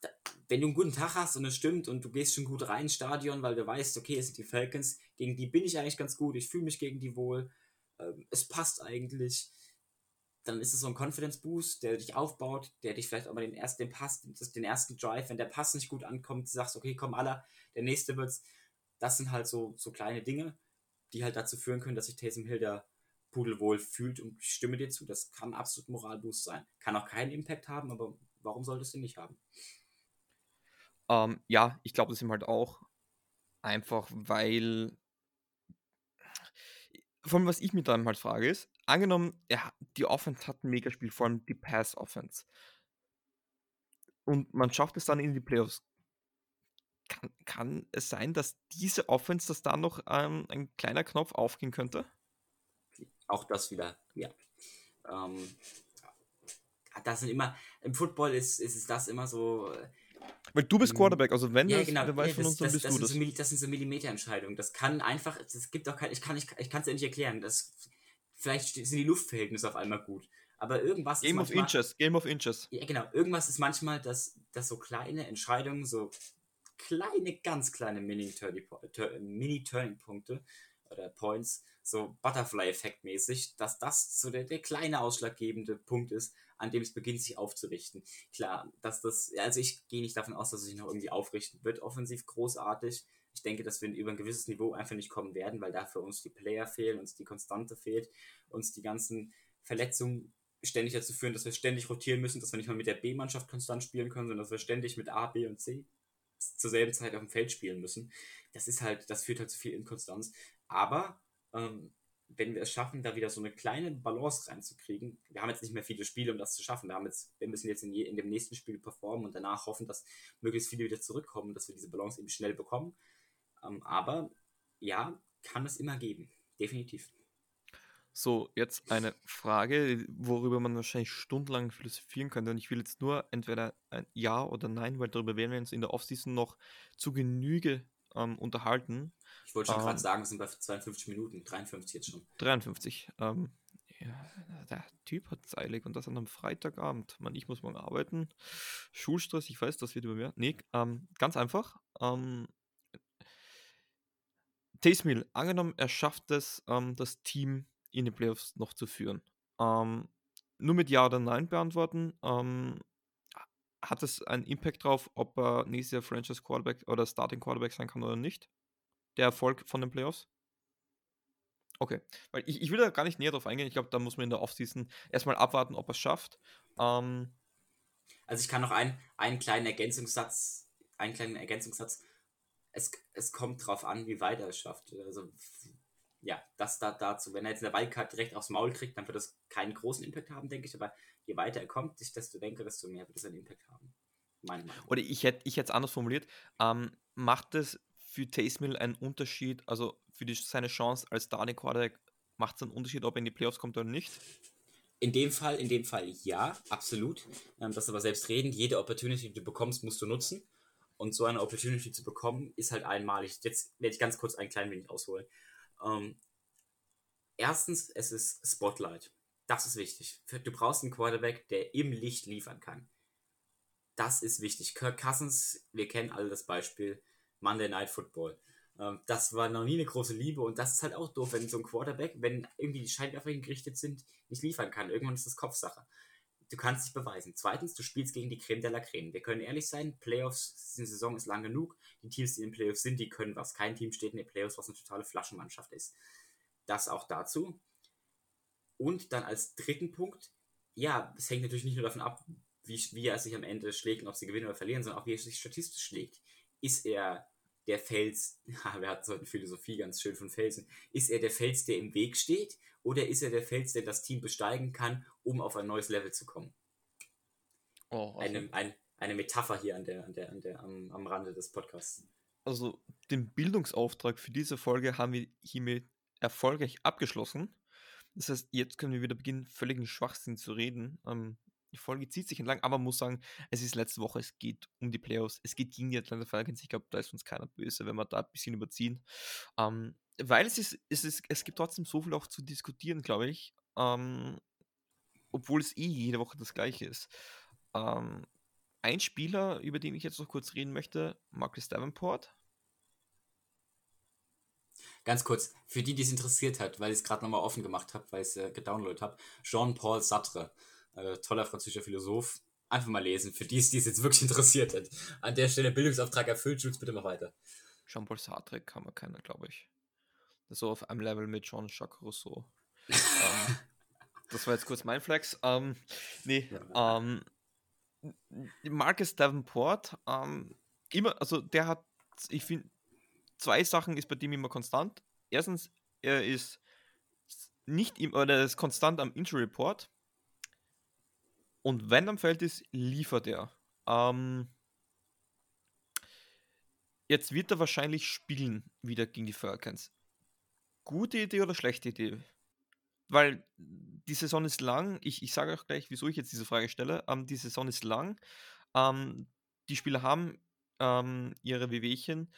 da, wenn du einen guten Tag hast und es stimmt und du gehst schon gut rein ins Stadion, weil du weißt, okay, es sind die Falcons, gegen die bin ich eigentlich ganz gut, ich fühle mich gegen die wohl, ähm, es passt eigentlich, dann ist es so ein Confidence Boost, der dich aufbaut, der dich vielleicht auch mal den ersten, den Pass, den ersten Drive, wenn der Pass nicht gut ankommt, sagst, okay, komm aller, der nächste wird's. Das sind halt so, so kleine Dinge, die halt dazu führen können, dass sich Taysom Hill der pudelwohl fühlt und ich stimme dir zu, das kann absolut Moralboost sein. Kann auch keinen Impact haben, aber warum solltest du ihn nicht haben?
ähm, ja, ich glaube das ihm halt auch. Einfach weil. Allem, was ich mir dann halt frage, ist, angenommen, ja, die Offense hat ein Megaspiel, vor allem die Pass-Offense. Und man schafft es dann in die Playoffs. Kann, kann es sein, dass diese Offense, dass da noch ähm, ein kleiner Knopf aufgehen könnte?
Auch das wieder, ja. Ähm, das sind immer, im Football ist, ist es das immer so, äh,
Weil du bist
Mhm.
Quarterback, also wenn
ja,
das,
genau.
wer weiß
ja,
von
das,
uns, dann
das,
bist
das,
du das.
so, das sind so Millimeterentscheidungen. Das kann einfach, es gibt auch kein, ich kann, ich, ich es ja nicht erklären. Das, vielleicht sind die Luftverhältnisse auf einmal gut. Aber irgendwas
Game
ist
of
manchmal,
Inches, Game of Inches.
Ja, genau. Irgendwas ist manchmal, dass, dass so kleine Entscheidungen, so kleine, ganz kleine Mini-Turning-Punkte Mini oder Points, so Butterfly-Effekt mäßig, dass das so der, der kleine ausschlaggebende Punkt ist, an dem es beginnt, sich aufzurichten. Klar, dass das, also ich gehe nicht davon aus, dass es sich noch irgendwie aufrichten wird, offensiv großartig. Ich denke, dass wir über ein gewisses Niveau einfach nicht kommen werden, weil dafür uns die Player fehlen, uns die Konstante fehlt, uns die ganzen Verletzungen ständig dazu führen, dass wir ständig rotieren müssen, dass wir nicht mal mit der B-Mannschaft konstant spielen können, sondern dass wir ständig mit A, B und C zur selben Zeit auf dem Feld spielen müssen. Das ist halt, das führt halt zu viel Inkonstanz. Aber ähm, wenn wir es schaffen, da wieder so eine kleine Balance reinzukriegen, wir haben jetzt nicht mehr viele Spiele, um das zu schaffen. Wir, haben jetzt, wir müssen jetzt in, je, in dem nächsten Spiel performen und danach hoffen, dass möglichst viele wieder zurückkommen, dass wir diese Balance eben schnell bekommen. Ähm, aber ja, kann es immer geben. Definitiv.
So, jetzt eine Frage, worüber man wahrscheinlich stundenlang philosophieren könnte. Und ich will jetzt nur entweder ein Ja oder Nein, weil darüber werden wir uns in der Offseason noch zu Genüge ähm, unterhalten.
Ich wollte schon
Ähm.
gerade sagen, wir sind bei 52 Minuten, 53 jetzt schon.
53. Ähm, ja, der Typ hat es eilig und das an einem Freitagabend. Man, ich muss morgen arbeiten. Schulstress, ich weiß, das wird über mehr. Nee, ähm, ganz einfach. Ähm, Taysom angenommen, er schafft es, ähm, das Team in die Playoffs noch zu führen. Ähm, nur mit Ja oder Nein beantworten. Ähm, hat es einen Impact drauf, ob er nächstes Jahr Franchise Quarterback oder Starting Quarterback sein kann oder nicht? Der Erfolg von den Playoffs? Okay, weil ich, ich will da gar nicht näher drauf eingehen. Ich glaube, da muss man in der Offseason erstmal abwarten, ob er es schafft. Ähm,
Also ich kann noch einen, einen kleinen Ergänzungssatz, einen kleinen Ergänzungssatz. Es, es kommt drauf an, wie weit er es schafft. Also ja, das da dazu. Wenn er jetzt eine Wildcard direkt aufs Maul kriegt, dann wird das keinen großen Impact haben, denke ich. Aber je weiter er kommt, ich desto denke, desto mehr wird es einen Impact haben. Meine Meinung.
oder ich hätte ich es anders formuliert. Ähm, macht es für Taysom einen Unterschied, also für die, seine Chance als Starting Quarterback, macht es einen Unterschied, ob er in die Playoffs kommt oder nicht?
In dem Fall, in dem Fall ja, absolut. Ähm, das aber selbstredend, jede Opportunity, die du bekommst, musst du nutzen. Und so eine Opportunity zu bekommen, ist halt einmalig. Jetzt werde ich ganz kurz ein klein wenig ausholen. Ähm, erstens, es ist Spotlight. Das ist wichtig. Du brauchst einen Quarterback, der im Licht liefern kann. Das ist wichtig. Kirk Cousins, wir kennen alle das Beispiel Monday Night Football. Ähm, das war noch nie eine große Liebe und das ist halt auch doof, wenn so ein Quarterback, wenn irgendwie die Scheinwerfer gerichtet sind, nicht liefern kann. Irgendwann ist das Kopfsache. Du kannst dich beweisen. Zweitens, du spielst gegen die Creme de la Creme. Wir können ehrlich sein, Playoffs, die Saison ist lang genug. Die Teams, die in den Playoffs sind, die können was. Kein Team steht in den Playoffs, was eine totale Flaschenmannschaft ist. Das auch dazu. Und dann als dritten Punkt, ja, es hängt natürlich nicht nur davon ab, wie, wie er sich am Ende schlägt und ob sie gewinnen oder verlieren, sondern auch wie er sich statistisch schlägt. Ist er der Fels, wir hatten heute eine Philosophie ganz schön von Felsen, ist er der Fels, der im Weg steht oder ist er der Fels, der das Team besteigen kann, um auf ein neues Level zu kommen? Oh, also eine, ein, eine Metapher hier an der, an der, an der, am, am Rande des Podcasts.
Also den Bildungsauftrag für diese Folge haben wir hiermit erfolgreich abgeschlossen. Das heißt, jetzt können wir wieder beginnen, völligen Schwachsinn zu reden. Ähm, die Folge zieht sich entlang, aber man muss sagen, es ist letzte Woche, es geht um die Playoffs, es geht gegen die Atlanta Falcons. Ich glaube, da ist uns keiner böse, wenn wir da ein bisschen überziehen. Ähm, weil es ist, es ist, es gibt trotzdem so viel auch zu diskutieren, glaube ich. Ähm, obwohl es eh jede Woche das gleiche ist. Ähm, ein Spieler, über den ich jetzt noch kurz reden möchte, Marcus Davenport.
Ganz kurz, für die, die es interessiert hat, weil ich es gerade nochmal offen gemacht habe, weil ich es äh, gedownloadet habe, Jean-Paul Sartre, äh, toller französischer Philosoph, einfach mal lesen, für die die es jetzt wirklich interessiert hat. An der Stelle Bildungsauftrag erfüllt, Schutz bitte mal weiter.
Jean-Paul Sartre kann man keiner, glaube ich. So auf einem Level mit Jean-Jacques Rousseau. ähm, das war jetzt kurz mein Flex. Ähm, nee, ähm, Marcus Davenport, ähm, immer, also der hat, ich finde, zwei Sachen ist bei dem immer konstant. Erstens, er ist nicht im, oder er ist konstant am Injury Report. Und wenn am Feld ist, liefert er. Ähm, jetzt wird er wahrscheinlich spielen wieder gegen die Falcons. Gute Idee oder schlechte Idee? Weil die Saison ist lang. Ich, ich sage auch gleich, wieso ich jetzt diese Frage stelle. Ähm, die Saison ist lang. Ähm, die Spieler haben ähm, ihre Wehwehchen.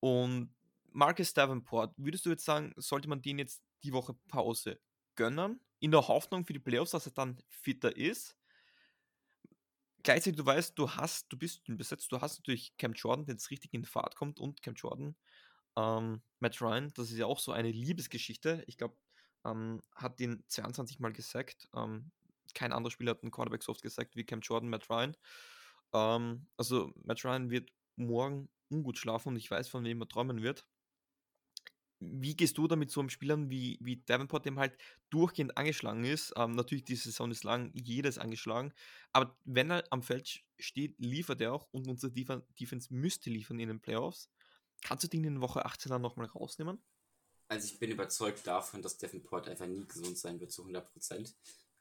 Und Marcus Davenport, würdest du jetzt sagen, sollte man den jetzt die Woche Pause gönnen? In der Hoffnung für die Playoffs, dass er dann fitter ist? Gleichzeitig, du weißt, du hast, du bist besetzt, du hast natürlich Cam Jordan, der jetzt richtig in Fahrt kommt und Cam Jordan, ähm, Matt Ryan, das ist ja auch so eine Liebesgeschichte. Ich glaube, ähm, hat den 22 Mal gesackt. Ähm, kein anderer Spieler hat einen Cornerback so oft gesackt wie Cam Jordan, Matt Ryan. Ähm, also Matt Ryan wird morgen ungut schlafen und ich weiß, von wem er träumen wird. Wie gehst du damit so einem Spielern wie, wie Davenport, dem halt durchgehend angeschlagen ist? Ähm, natürlich, die Saison ist lang, jedes angeschlagen. Aber wenn er am Feld steht, liefert er auch und unsere Defense müsste liefern in den Playoffs. Kannst du den in Woche 18 dann nochmal rausnehmen?
Also ich bin überzeugt davon, dass Davenport einfach nie gesund sein wird zu 100%.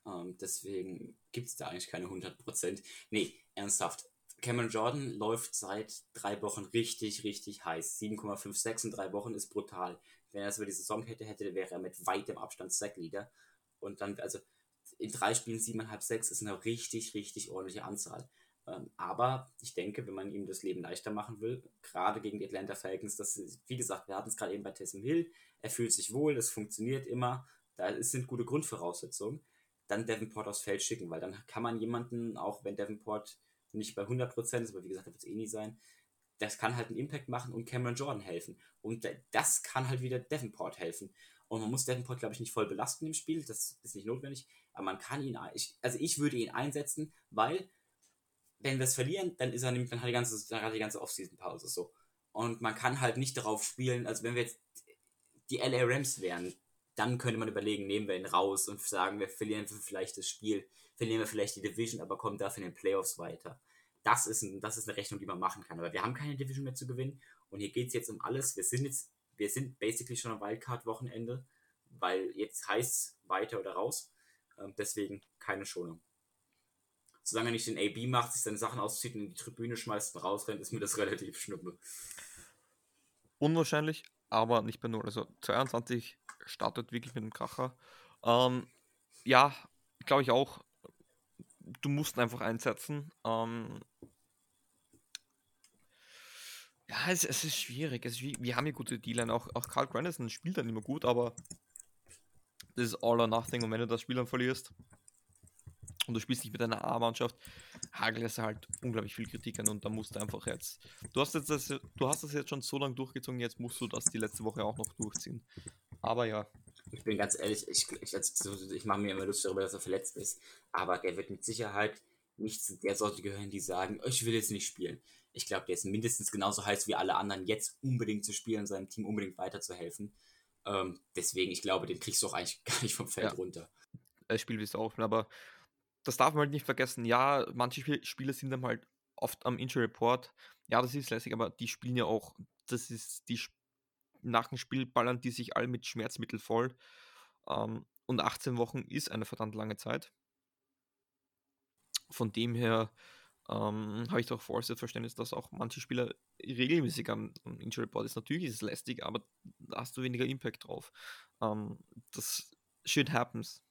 Ähm, deswegen gibt es da eigentlich keine 100%. Nee, ernsthaft. Cameron Jordan läuft seit drei Wochen richtig, richtig heiß. 7,56 in drei Wochen ist brutal. Wenn er es über die Saison hätte, hätte, wäre er mit weitem Abstand Sackleader. Und dann, also in drei Spielen 7,5, 6 ist eine richtig, richtig ordentliche Anzahl. Ähm, aber ich denke, wenn man ihm das Leben leichter machen will, gerade gegen die Atlanta Falcons, das wie gesagt, wir hatten es gerade eben bei Taysom Hill, er fühlt sich wohl, das funktioniert immer, da sind gute Grundvoraussetzungen, dann Davenport aufs Feld schicken, weil dann kann man jemanden, auch wenn Davenport nicht bei 100% ist, aber wie gesagt, das wird es eh nie sein, das kann halt einen Impact machen und Cameron Jordan helfen. Und das kann halt wieder Davenport helfen. Und man muss Davenport, glaube ich, nicht voll belasten im Spiel, das ist nicht notwendig, aber man kann ihn, also ich würde ihn einsetzen, weil wenn wir es verlieren, dann ist er nämlich, dann hat die ganze, dann hat die ganze Offseason-Pause so. Und man kann halt nicht darauf spielen, also wenn wir jetzt die LA Rams wären, dann könnte man überlegen, nehmen wir ihn raus und sagen, wir verlieren vielleicht das Spiel, verlieren wir vielleicht die Division, aber kommen dafür in den Playoffs weiter. Das ist, ein, das ist eine Rechnung, die man machen kann. Aber wir haben keine Division mehr zu gewinnen und hier geht es jetzt um alles. Wir sind jetzt, wir sind basically schon am Wildcard-Wochenende, weil jetzt heißt weiter oder raus. Ähm, deswegen keine Schonung solange er nicht den AB macht, sich seine Sachen auszieht und in die Tribüne schmeißt und rausrennt, ist mir das relativ schnuppe.
Unwahrscheinlich, aber nicht bei null. Also 22 startet wirklich mit dem Kracher. Ähm, ja, glaube ich auch. Du musst ihn einfach einsetzen. Ähm, ja, es, es, ist schwierig. Es ist wie, wir haben hier gute Dealer. Auch, auch Carl Grandison spielt dann immer gut, aber das ist all or nothing. Und wenn du das Spiel dann verlierst, und du spielst nicht mit einer A-Mannschaft, hagelt es halt unglaublich viel Kritik an und da musst du einfach jetzt. Du hast, jetzt das, du hast das jetzt schon so lange durchgezogen, jetzt musst du das die letzte Woche auch noch durchziehen. Aber ja.
Ich bin ganz ehrlich, ich, ich, also, ich mache mir immer Lust darüber, dass er verletzt ist. Aber der wird mit Sicherheit nicht zu der Sorte gehören, die sagen, ich will jetzt nicht spielen. Ich glaube, der ist mindestens genauso heiß wie alle anderen, jetzt unbedingt zu spielen, seinem Team unbedingt weiterzuhelfen. Ähm, deswegen, ich glaube, den kriegst du auch eigentlich gar nicht vom Feld ja. runter.
Das Spiel wirst du auch, aber das darf man halt nicht vergessen. Ja, manche Spiel Spieler sind dann halt oft am Injury Report. Ja, das ist lässig, aber die spielen ja auch, das ist die nach dem Spiel ballern die sich alle mit Schmerzmittel voll. Ähm, und 18 Wochen ist eine verdammt lange Zeit. Von dem her ähm, habe ich doch vollstes Verständnis, dass auch manche Spieler regelmäßig am, am Injury Report ist. Natürlich ist es lästig, aber da hast du weniger Impact drauf. Ähm, das shit happens.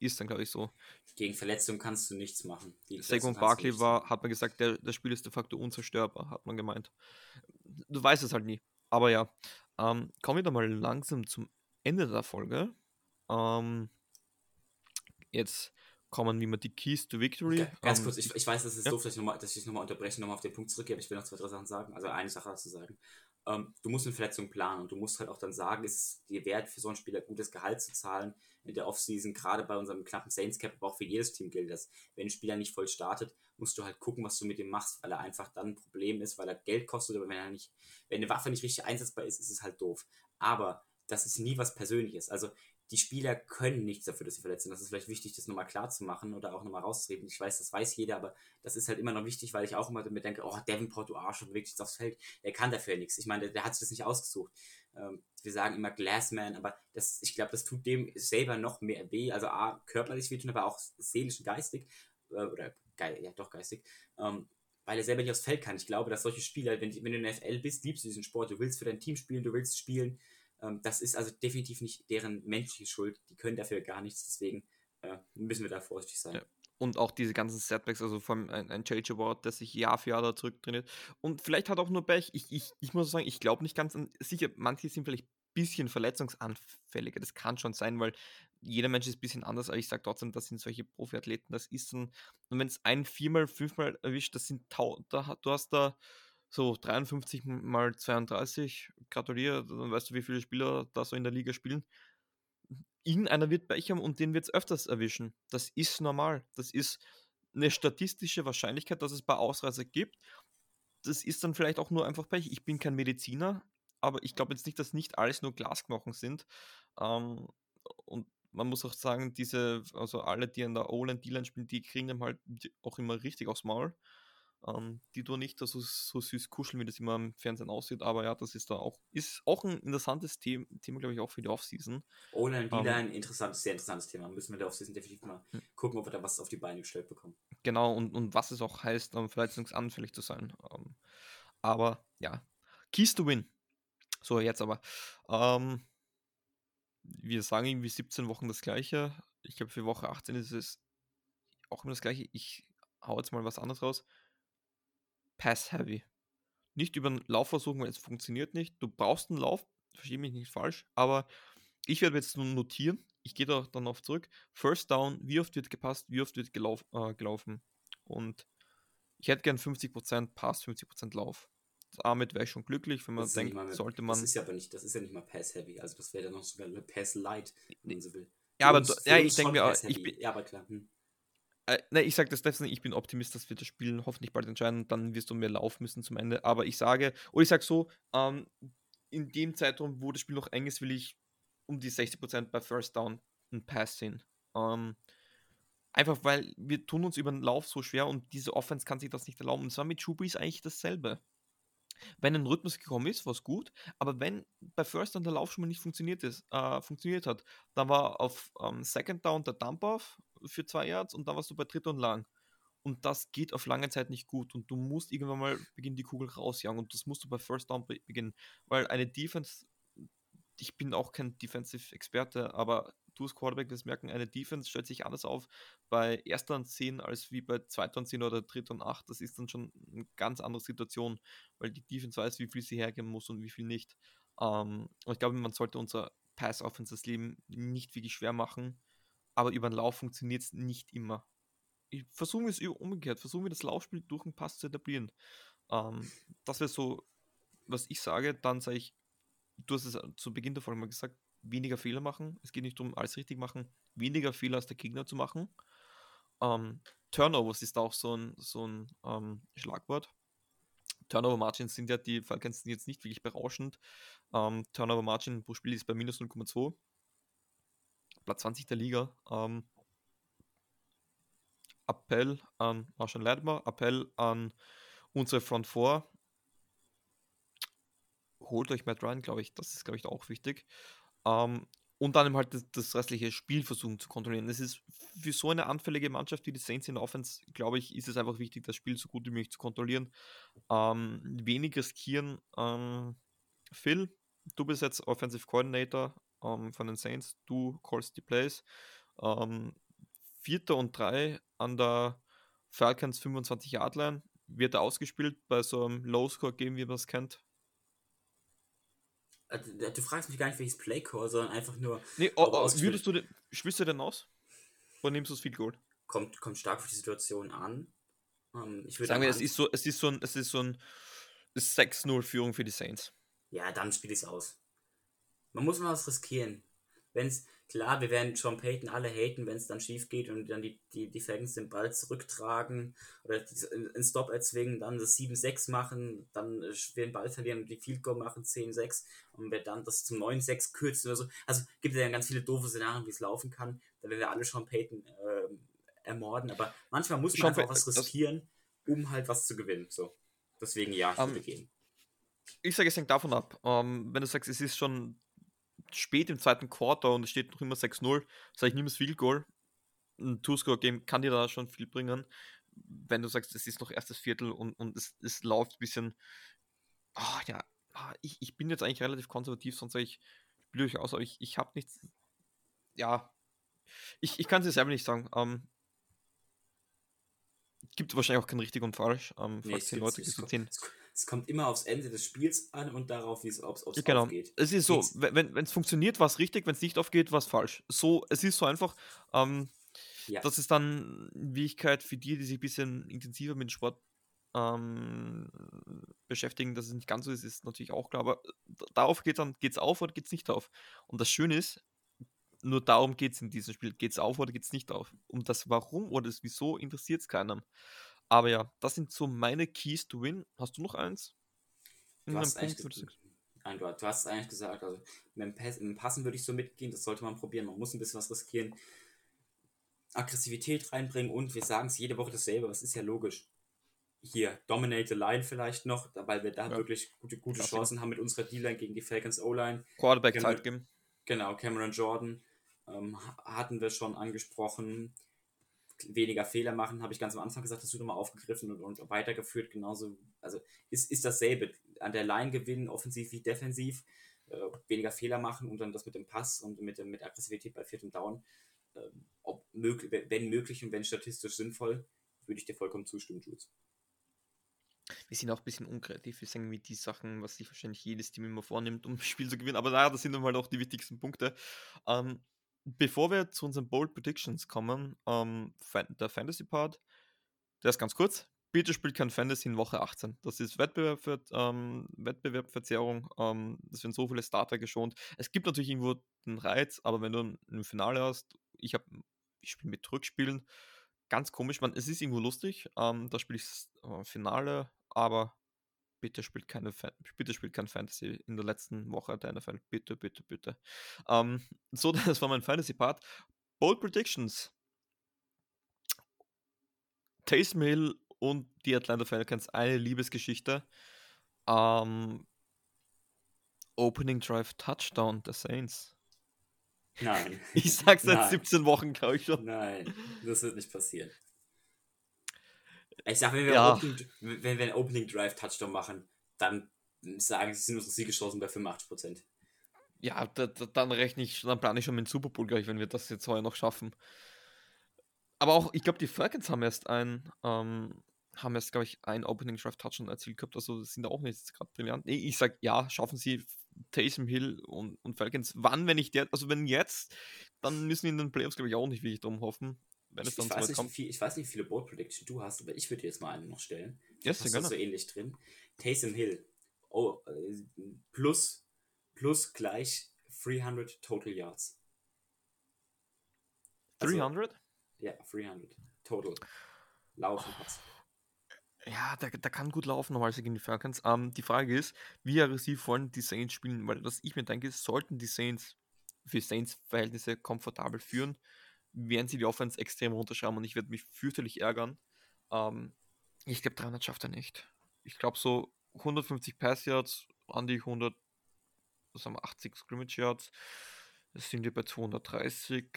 Ist dann, glaube ich, so.
Gegen Verletzungen kannst du nichts machen.
Saquon Barkley war, hat man gesagt, der, das Spiel ist de facto unzerstörbar, hat man gemeint. Du weißt es halt nie. Aber ja, ähm, kommen wir da mal langsam zum Ende der Folge. Ähm, jetzt kommen wie man die Keys to Victory.
Okay, ganz ähm, kurz, ich, ich weiß, das ist ja. doof, dass ich nochmal noch unterbreche, nochmal auf den Punkt zurückgehe, aber ich will noch zwei, drei Sachen sagen. Also eine Sache dazu sagen. Ähm, du musst eine Verletzung planen und du musst halt auch dann sagen, ist dir wert, für so einen Spieler gutes Gehalt zu zahlen in der Offseason, gerade bei unserem knappen Saints Cap, aber auch für jedes Team gilt das. Wenn ein Spieler nicht voll startet, musst du halt gucken, was du mit ihm machst, weil er einfach dann ein Problem ist, weil er Geld kostet oder wenn er nicht, wenn eine Waffe nicht richtig einsetzbar ist, ist es halt doof. Aber das ist nie was Persönliches. Also die Spieler können nichts dafür, dass sie verletzt sind. Das ist vielleicht wichtig, das nochmal klar zu machen oder auch nochmal rauszutreten. Ich weiß, das weiß jeder, aber das ist halt immer noch wichtig, weil ich auch immer damit denke, oh, Davenport, du Arsch, und sich aufs Feld. Der kann dafür ja nichts. Ich meine, der, der, hat sich das nicht ausgesucht. Ähm, wir sagen immer Glassman, aber das, ich glaube, das tut dem selber noch mehr weh. Also A, körperlich wehtun, aber auch seelisch und geistig. Äh, oder geil, ja, doch geistig. Ähm, weil er selber nicht aufs Feld kann. Ich glaube, dass solche Spieler, wenn, wenn du in der FL bist, liebst du diesen Sport, du willst für dein Team spielen, du willst spielen ähm, das ist also definitiv nicht deren menschliche Schuld. Die können dafür gar nichts, deswegen äh, müssen wir da vorsichtig sein. Ja.
Und auch diese ganzen Setbacks, also vor allem ein, ein JJ Ward, der sich Jahr für Jahr da zurücktrainiert. Und vielleicht hat auch nur Pech. Ich, ich, ich muss sagen, ich glaube nicht ganz an. Sicher, manche sind vielleicht ein bisschen verletzungsanfälliger. Das kann schon sein, weil jeder Mensch ist ein bisschen anders, aber ich sage trotzdem, das sind solche Profiathleten, das ist ein. Und wenn es ein, viermal, fünfmal erwischt, das sind da, du hast da so 53 mal 32, gratuliere, dann weißt du, wie viele Spieler da so in der Liga spielen. Irgendeiner wird Pech haben und den wird es öfters erwischen. Das ist normal. Das ist eine statistische Wahrscheinlichkeit, dass es ein paar Ausreißer gibt. Das ist dann vielleicht auch nur einfach Pech. Ich bin kein Mediziner, aber ich glaube jetzt nicht, dass nicht alles nur Glasknochen sind. Ähm, und man muss auch sagen, diese, also alle, die an der O-Line, D-Line spielen, die kriegen dann halt auch immer richtig aufs Maul ähm, die du nicht so, so süß kuscheln, wie das immer im Fernsehen aussieht. Aber ja, das ist da auch, ist auch ein interessantes Thema, Thema glaube ich, auch für die Offseason.
Ohne ein Dealer ähm, ein interessantes, sehr interessantes Thema. Müssen wir in der Offseason definitiv mal hm. gucken, ob wir da was auf die Beine gestellt bekommen.
Genau, und, und was es auch heißt, um, verletzungsanfällig zu sein. Ähm, aber ja, Keys to Win. So, jetzt aber. Ähm, wir sagen irgendwie 17 Wochen das Gleiche. Ich glaube, für Woche 18 ist es auch immer das Gleiche. Ich hau jetzt mal was anderes raus. Pass-Heavy. Nicht über einen Lauf versuchen, weil es funktioniert nicht. Du brauchst einen Lauf, verstehe mich nicht falsch, aber ich werde jetzt nur notieren. Ich gehe da dann auf zurück. First Down, wie oft wird gepasst, wie oft wird gelauf, äh, gelaufen. Und ich hätte gern 50% Pass, 50% Lauf. Damit wäre ich schon glücklich, wenn man denkt, mal, sollte man.
Das ist ja aber nicht, das ist ja nicht mal Pass-Heavy, also das wäre dann noch sogar Pass-Light, wenn man so will.
Ja, aber ja, ich denke mir, ich bin,
ja, aber klar. Hm.
Äh, ne, ich sage das deswegen, ich bin Optimist, dass wir das Spiel hoffentlich bald entscheiden. Dann wirst du mehr laufen müssen zum Ende. Aber ich sage, oder ich sage so, ähm, in dem Zeitraum, wo das Spiel noch eng ist, will ich um die 60% bei First Down ein Pass sehen. Ähm, einfach weil wir tun uns über den Lauf so schwer und diese Offense kann sich das nicht erlauben. Und zwar mit Schubi ist eigentlich dasselbe. Wenn ein Rhythmus gekommen ist, war es gut, aber wenn bei First Down der Lauf schon mal nicht funktioniert, ist, äh, funktioniert hat, dann war auf ähm, Second Down der Dump-Off für zwei Yards und dann warst du bei Dritt und Lang. Und das geht auf lange Zeit nicht gut und du musst irgendwann mal beginnen, die Kugel rausjagen und das musst du bei First Down beginnen, weil eine Defense, ich bin auch kein Defensive-Experte, aber du als Quarterback wirst merken, eine Defense stellt sich anders auf bei erster und 10 als wie bei zweiter und 10 oder dritter und 8. Das ist dann schon eine ganz andere Situation, weil die Defense weiß, wie viel sie hergeben muss und wie viel nicht. Ähm, und ich glaube, man sollte unser Pass-Offense das Leben nicht wirklich schwer machen, aber über den Lauf funktioniert es nicht immer. Versuchen wir es umgekehrt, versuchen wir das Laufspiel durch den Pass zu etablieren. Ähm, das wäre so, was ich sage, dann sage ich, du hast es zu Beginn der Folge mal gesagt, weniger Fehler machen. Es geht nicht darum, alles richtig machen, weniger Fehler als der Gegner zu machen. Ähm, Turnovers ist auch so ein, so ein ähm, Schlagwort. Turnover Margins sind ja die Falcons jetzt nicht wirklich berauschend. Ähm, Turnover Margin pro Spiel ist bei minus 0,2. Platz 20 der Liga. Ähm, Appell an Marshall Lattimore, Appell an unsere Front 4. Holt euch Matt Ryan, glaube ich, das ist, glaube ich, auch wichtig. Ähm, und dann halt das, das, restliche Spiel versuchen zu kontrollieren. Es ist für so eine anfällige Mannschaft wie die Saints in der Offense, glaube ich, ist es einfach wichtig, das Spiel so gut wie möglich zu kontrollieren. Ähm, wenig riskieren. Ähm, Phil, du bist jetzt Offensive Coordinator ähm, von den Saints, du callst die Plays. Ähm, Vierter und drei an der Falcons 25 Yard Line wird er ausgespielt bei so einem Low-Score-Game, wie man es kennt.
Äh, du fragst mich gar nicht, welches Playcall, sondern einfach nur.
Nee, oh, oh, würdest du den, spielst du denn aus? Oder nimmst du das Field Goal?
Kommt, kommt stark auf die Situation an.
Ähm, ich Sagen wir, es ist so, es ist so ein, es ist so ein 6-0-Führung für die Saints.
Ja, dann spiele ich es aus. Man muss mal was riskieren. Wenn es, Klar, wir werden John Payton alle haten, wenn es dann schief geht und dann die, die, die Falcons den Ball zurücktragen oder einen Stop erzwingen, dann das 7-6 machen, dann wir den Ball verlieren und die Field Goal machen 10-6 und wir dann das zum 9-6 kürzen oder so. Also gibt es ja ganz viele doofe Szenarien, wie es laufen kann. Da werden wir alle John Payton äh, ermorden, aber manchmal muss man Sean einfach was riskieren, um halt was zu gewinnen. So. Deswegen ja, ich um, würde gehen.
Ich sage, es hängt davon ab. Um, ähm, wenn du sagst, es ist schon spät im zweiten Quarter und es steht noch immer 6-0, sage ich, nimm das Field Goal. Ein Two-Score-Game kann dir da schon viel bringen. Wenn du sagst, es ist noch erstes Viertel und, und es, es läuft ein bisschen, oh, ja, ah, ich, ich bin jetzt eigentlich relativ konservativ, sonst sage ich, spiele euch aus, aber ich, ich habe nichts, ja, ich, ich kann es dir selber nicht sagen. Ähm, gibt wahrscheinlich auch kein richtig und falsch. Ähm, nee, falls Leute
es, es, es, kommt immer aufs Ende des Spiels an und darauf, wie es aufs, aufs
genau. aufgeht. Es ist so, wenn es funktioniert, war es richtig, wenn es nicht aufgeht, war es falsch. So, es ist so einfach. Ähm, ja. Das ist dann Wichtigkeit für die, die sich ein bisschen intensiver mit dem Sport ähm, beschäftigen, dass es nicht ganz so ist, ist natürlich auch klar. Aber darauf geht dann, geht es auf oder geht es nicht auf. Und das Schöne ist, nur darum geht es in diesem Spiel. Geht es auf oder geht es nicht auf? Um das Warum oder das Wieso interessiert es keinen. Aber ja, das sind so meine Keys to Win. Hast du noch eins?
Du hast, Punkt, Nein, du, du, hast es eigentlich gesagt. Also mit dem Passen würde ich so mitgehen, das sollte man probieren. Man muss ein bisschen was riskieren. Aggressivität reinbringen und wir sagen es jede Woche dasselbe, das ist ja logisch. Hier, Dominate the Line vielleicht noch, weil wir da ja. wirklich gute, gute Chancen haben mit unserer D-Line gegen die Falcons O-Line.
Quarterback Zeit geben.
Genau, Cameron Jordan ähm, hatten wir schon angesprochen. Weniger Fehler machen, habe ich ganz am Anfang gesagt, das wird nochmal aufgegriffen und, und, weitergeführt. Genauso, also ist, ist dasselbe. An der Line gewinnen, offensiv wie defensiv, äh, weniger Fehler machen und dann das mit dem Pass und mit, mit Aggressivität bei viertem Down. Äh, ob möglich, wenn möglich und wenn statistisch sinnvoll, würde ich dir vollkommen zustimmen, Jules
wir sind auch ein bisschen unkreativ. Wir sagen mit die Sachen, was sich wahrscheinlich jedes Team immer vornimmt, um ein Spiel zu gewinnen. Aber naja, das sind dann halt auch die wichtigsten Punkte. Ähm, bevor wir zu unseren Bold Predictions kommen, ähm, der Fantasy Part, der ist ganz kurz. Bitte spielt kein Fantasy in Woche 18. Das ist Wettbewerb für, ähm, Wettbewerbverzerrung. Ähm, das werden so viele Starter geschont. Es gibt natürlich irgendwo den Reiz, aber wenn du ein Finale hast, ich habe, ich spiele mit Rückspielen, ganz komisch, man, es ist irgendwo lustig. Ähm, da spiele ich äh, Finale, aber bitte spielt keine bitte spielt kein Fantasy in der letzten Woche der NFL. Bitte, bitte, bitte. Ähm, so, das war mein Fantasy-Part. Bold Predictions. Taysom Hill und die Atlanta Falcons, eine Liebesgeschichte. Ähm, Opening Drive Touchdown der Saints.
Nein.
Ich sag's seit Nein. 17 Wochen, glaube ich schon.
Nein, das wird nicht passieren. Ich sag, wenn wir, ja. Opening, wenn wir einen Opening Drive Touchdown machen, dann sagen sie, sind unsere Siegeschancen bei 85%.
Ja, da, da, dann rechne ich, dann plane ich schon mit dem Super Bowl gleich, wenn wir das jetzt heuer noch schaffen. Aber auch, ich glaube, die Falcons haben erst ein, ähm, haben erst, glaube ich, ein Opening Drive Touchdown erzielt gehabt, also sind da auch nicht gerade brillant. Nee, ich sag ja, schaffen sie Taysom Hill und, und Falcons. Wann, wenn ich der, also wenn jetzt, dann müssen in den Playoffs, glaube ich, auch nicht wirklich drum hoffen. Wenn
es dann ich, weiß nicht, viel, ich weiß nicht, wie viele Board Prediction du hast, aber ich würde dir jetzt mal eine noch stellen.
Yes, hast
du so ähnlich drin. Taysom Hill. Oh, äh, plus, plus gleich 300 Total Yards.
300? Also,
ja, 300. Total. Laufen Pass.
Ja, der, der kann gut laufen, normalerweise gegen die Falcons. Ähm, die Frage ist, wie aggressiv wollen die Saints spielen? Weil was ich mir denke, sollten die Saints für Saints-Verhältnisse komfortabel führen, werden sie die Offense extrem runterschrauben und ich werde mich fürchterlich ärgern. Ähm, ich glaube, 300 schafft er nicht. Ich glaube, so 150 Pass Yards, an die 100, was haben wir, 80 Scrimmage Yards. Das sind wir bei 230.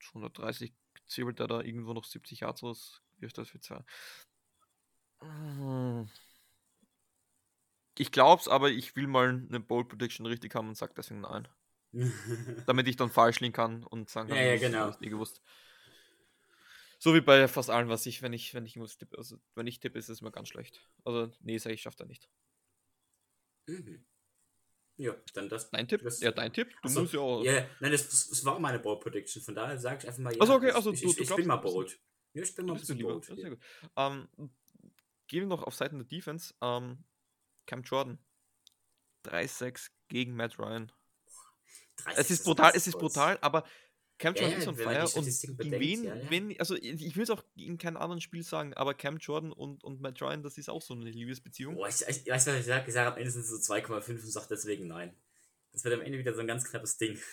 230 zählt er da irgendwo noch 70 Yards aus. Wie ist das für Zahl? Hm. Ich glaub's, aber ich will mal eine Bold Prediction richtig haben und sag deswegen nein. Damit ich dann falsch liegen kann und sagen kann,
ja, ja, genau.
ich nie gewusst. So wie bei fast allen, was ich, wenn ich, wenn ich irgendwas tippe. Also wenn ich tippe, ist es mir ganz schlecht. Also, nee, sag ich, schaff da nicht.
Mhm. Ja, dann das.
Dein Tipp?
Das,
ja, dein Tipp?
Du Achso, musst ja auch. Ja, nein, das, das war meine Bold Prediction. Von daher sage ich einfach mal,
ja. Also okay, also
ich,
du,
ich,
du
ich bin mal bold. Ja, ich bin mal ein bisschen bold.
Gut. Ähm, gehen wir noch auf Seiten der Defense. Ähm, Cam Jordan. 3-6 gegen Matt Ryan. Es ist brutal, es ist brutal, aber Cam Jordan ja, ist on fire und bedenkt, wen, ja, ja. wenn, also ich will es auch in keinem anderen Spiel sagen, aber Cam Jordan und, und Matt Ryan, das ist auch so eine Liebesbeziehung.
Boah, ich, ich, weiß, was ich sage, ich sage am Ende sind es so 2,5 und sage deswegen nein. Das wird am Ende wieder so ein ganz knappes Ding.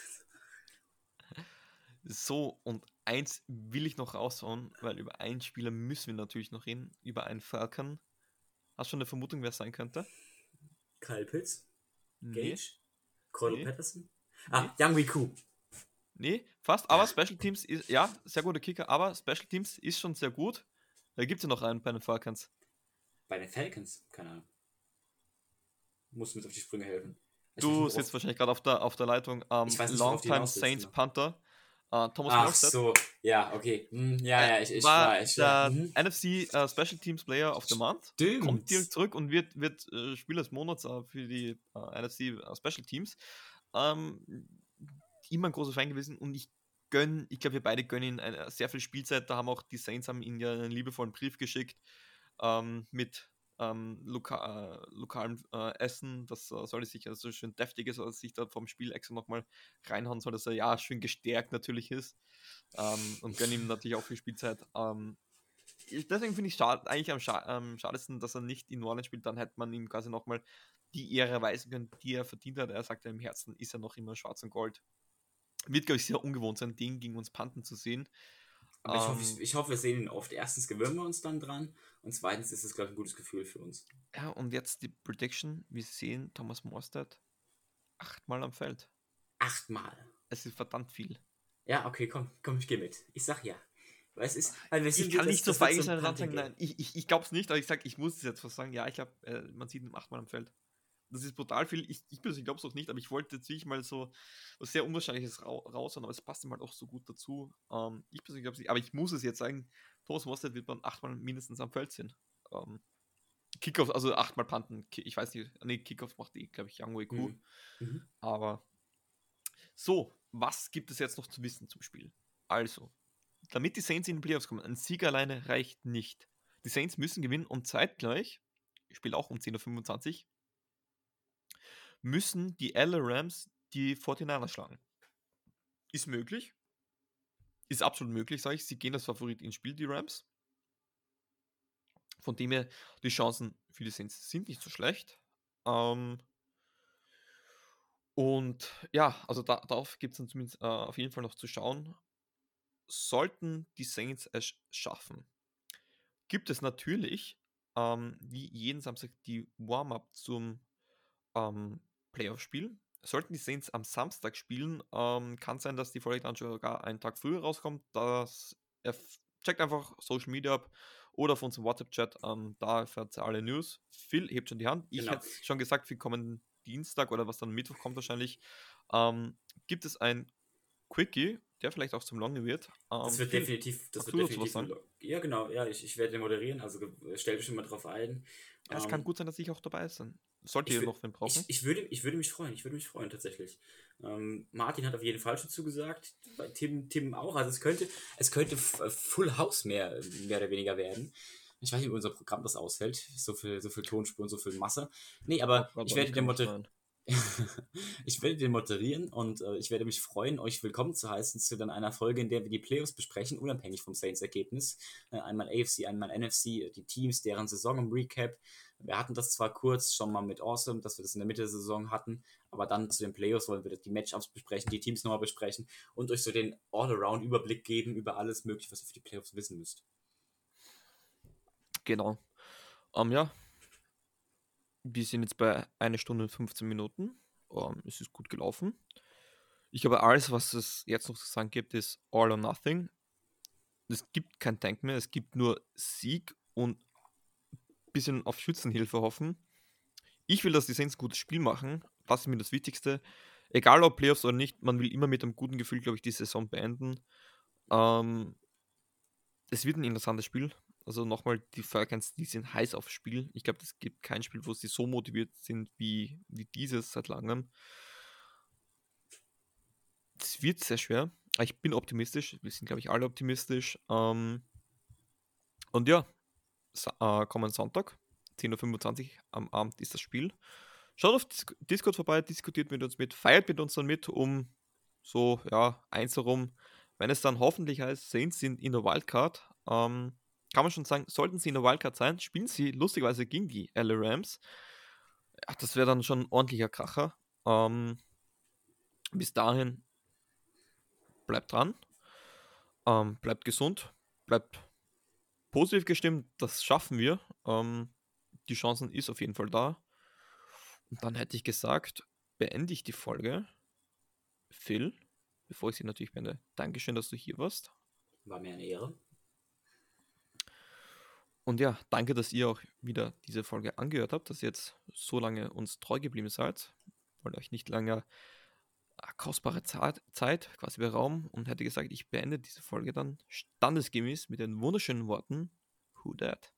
So, und eins will ich noch raushauen, weil über einen Spieler müssen wir natürlich noch reden, über einen Falcon. Hast du schon eine Vermutung, wer es sein könnte?
Kyle Pitts? Nee. Gage? Cordell nee. Patterson? Ah. Young Wiku.
Nee, fast, aber Special Teams ist, ja, sehr guter Kicker, aber Special Teams ist schon sehr gut. Da gibt es ja noch einen bei den Falcons.
Bei den Falcons? Keine Ahnung. Muss mir auf die Sprünge helfen.
Ich du sitzt wahrscheinlich gerade auf der, auf der Leitung. Ähm, Longtime Saints Panther. Uh, Thomas
Ach Morstead. so, ja, okay. Hm, ja, ja, ich, ich
war,
war ich,
der mhm. NFC uh, Special Teams Player of the Month. Stimmt. Kommt direkt zurück und wird, wird uh, Spieler des Monats uh, für die NFC Special Teams. Ähm, immer ein großer Fan gewesen und ich gönne, ich glaube, wir beide gönnen ihm sehr viel Spielzeit. Da haben auch die Saints haben ihn ja einen liebevollen Brief geschickt ähm, mit ähm, loka äh, lokalem äh, Essen. Das äh, soll sich also schön deftig ist, als sich da vom Spiel extra nochmal reinhauen soll, dass er ja schön gestärkt natürlich ist. Ähm, und gönne ihm natürlich auch viel Spielzeit. Ähm, deswegen finde ich schad, eigentlich am, scha am schadesten, dass er nicht in New spielt. Dann hätte man ihm quasi nochmal die Ehre erweisen können, die er verdient hat. Er sagt ja im Herzen, ist er noch immer schwarz und gold. Wird, glaube ich, sehr ungewohnt sein, den gegen uns Panten zu sehen.
Aber ich, hoffe, ich, ähm, hoffe, wir sehen ihn oft. Erstens gewöhnen wir uns dann dran und zweitens ist es, glaube ich, ein gutes Gefühl für uns.
Ja, und jetzt die Prediction. Wir sehen Thomas Morstead achtmal am Feld.
Achtmal?
Es ist verdammt viel.
Ja, okay, komm, komm, ich gehe mit. Ich sag ja. Weil es ist,
weil wir sind ich kann nicht so feige sein nein, ich, ich, ich glaube es nicht, aber ich sage, ich muss es jetzt was sagen. Ja, ich glaube, äh, man sieht ihn achtmal am Feld das ist brutal viel. Ich, ich persönlich glaube es auch nicht, aber ich wollte jetzt wirklich mal so was sehr Unwahrscheinliches ra raushauen, aber es passt ihm halt auch so gut dazu. Ähm, ich persönlich glaube es nicht, aber ich muss es jetzt sagen, Thomas Mostert wird man achtmal mindestens am Feld sehen. Ähm, Kickoff, also achtmal Panten, ich weiß nicht, nee, Kickoff macht die, glaube ich, Young cool. Mhm. Mhm. Aber so, was gibt es jetzt noch zu wissen zum Spiel? Also, damit die Saints in die Playoffs kommen, ein Sieg alleine reicht nicht. Die Saints müssen gewinnen und zeitgleich, ich spiele auch um 10.25 Uhr, müssen die LA Rams die 49ers schlagen. Ist möglich. Ist absolut möglich, sage ich. Sie gehen als Favorit ins Spiel, die Rams. Von dem her, die Chancen für die Saints sind nicht so schlecht. Ähm und ja, also da, darauf gibt es dann zumindest äh, auf jeden Fall noch zu schauen. Sollten die Saints es schaffen, gibt es natürlich ähm, wie jeden Samstag die Warm-up zum ähm, Playoff-Spiel. Sollten die Saints am Samstag spielen, ähm, kann sein, dass die Folge dann sogar einen Tag früher rauskommt. Das checkt einfach Social Media ab oder auf unserem WhatsApp-Chat. Ähm, da erfährt ihr alle News. Phil hebt schon die Hand. Ich genau. hätte schon gesagt, für kommenden Dienstag oder was dann Mittwoch kommt wahrscheinlich, ähm, gibt es ein Quickie, der vielleicht auch zum Longe wird.
Ähm, das wird definitiv, das wird definitiv Ja, genau, ja, ich, ich werde moderieren, also stell dich schon mal drauf ein.
Ja, es kann ähm, gut sein, dass ich auch dabei bin. Sollte ihr noch wen brauchen?
Ich, ich, würde, ich würde mich freuen, ich würde mich freuen tatsächlich. Ähm, Martin hat auf jeden Fall schon zugesagt, bei Tim, Tim auch. Also es könnte, es könnte Full House mehr, mehr oder weniger werden. Ich weiß nicht, wie unser Programm das ausfällt. So viel, so viel Tonspuren, so viel Masse. Nee, aber ich werde den moderieren. ich werde den moderieren und äh, ich werde mich freuen, euch willkommen zu heißen zu dann einer Folge, in der wir die Playoffs besprechen, unabhängig vom Saints-Ergebnis. Äh, einmal AFC, einmal NFC, die Teams, deren Saison im Recap, Wir hatten das zwar kurz schon mal mit Awesome, dass wir das in der Mitte der Saison hatten, aber dann zu den Playoffs wollen wir die Matchups besprechen, die Teams nochmal besprechen und euch so den All-Around-Überblick geben über alles Mögliche, was ihr für die Playoffs wissen müsst.
Genau. Um, ähm, ja, wir sind jetzt bei 1 Stunde und 15 Minuten. Um, ähm, es ist gut gelaufen. Ich glaube, alles, was es jetzt noch zu sagen gibt, ist all or nothing. Es gibt kein Tank mehr, es gibt nur Sieg und ein bisschen auf Schützenhilfe hoffen. Ich will, dass die Saints ein gutes Spiel machen. Das ist mir das Wichtigste. Egal ob Playoffs oder nicht, man will immer mit einem guten Gefühl, glaube ich, die Saison beenden. Ähm, es wird ein interessantes Spiel. Also nochmal, die Falcons, die sind heiß aufs Spiel. Ich glaube, es gibt kein Spiel, wo sie so motiviert sind wie, wie dieses seit langem. Es wird sehr schwer. Ich bin optimistisch. Wir sind, glaube ich, alle optimistisch. Ähm, und ja, äh, kommen Sonntag, 10.25 Uhr am Abend ist das Spiel. Schaut auf Discord vorbei, diskutiert mit uns mit, feiert mit uns dann mit, um so, ja, eins herum, wenn es dann hoffentlich heißt, Saints sind in der Wildcard. Ähm, kann man schon sagen, sollten sie in der Wildcard sein, spielen sie lustigerweise gegen die LA Rams. Ja, das wäre dann schon ein ordentlicher Kracher. Ähm, bis dahin bleibt dran, ähm, bleibt gesund, bleibt positiv gestimmt, das schaffen wir. Ähm, die Chancen ist auf jeden Fall da. Und dann hätte ich gesagt, beende ich die Folge. Phil, bevor ich sie natürlich beende, Dankeschön, dass du hier warst.
War mir eine Ehre.
Und ja, danke, dass ihr auch wieder diese Folge angehört habt, dass ihr jetzt so lange uns treu geblieben seid. Wollte euch nicht länger ah, kostbare Zeit quasi berauben und hätte gesagt, ich beende diese Folge dann standesgemäß mit den wunderschönen Worten Who Dat?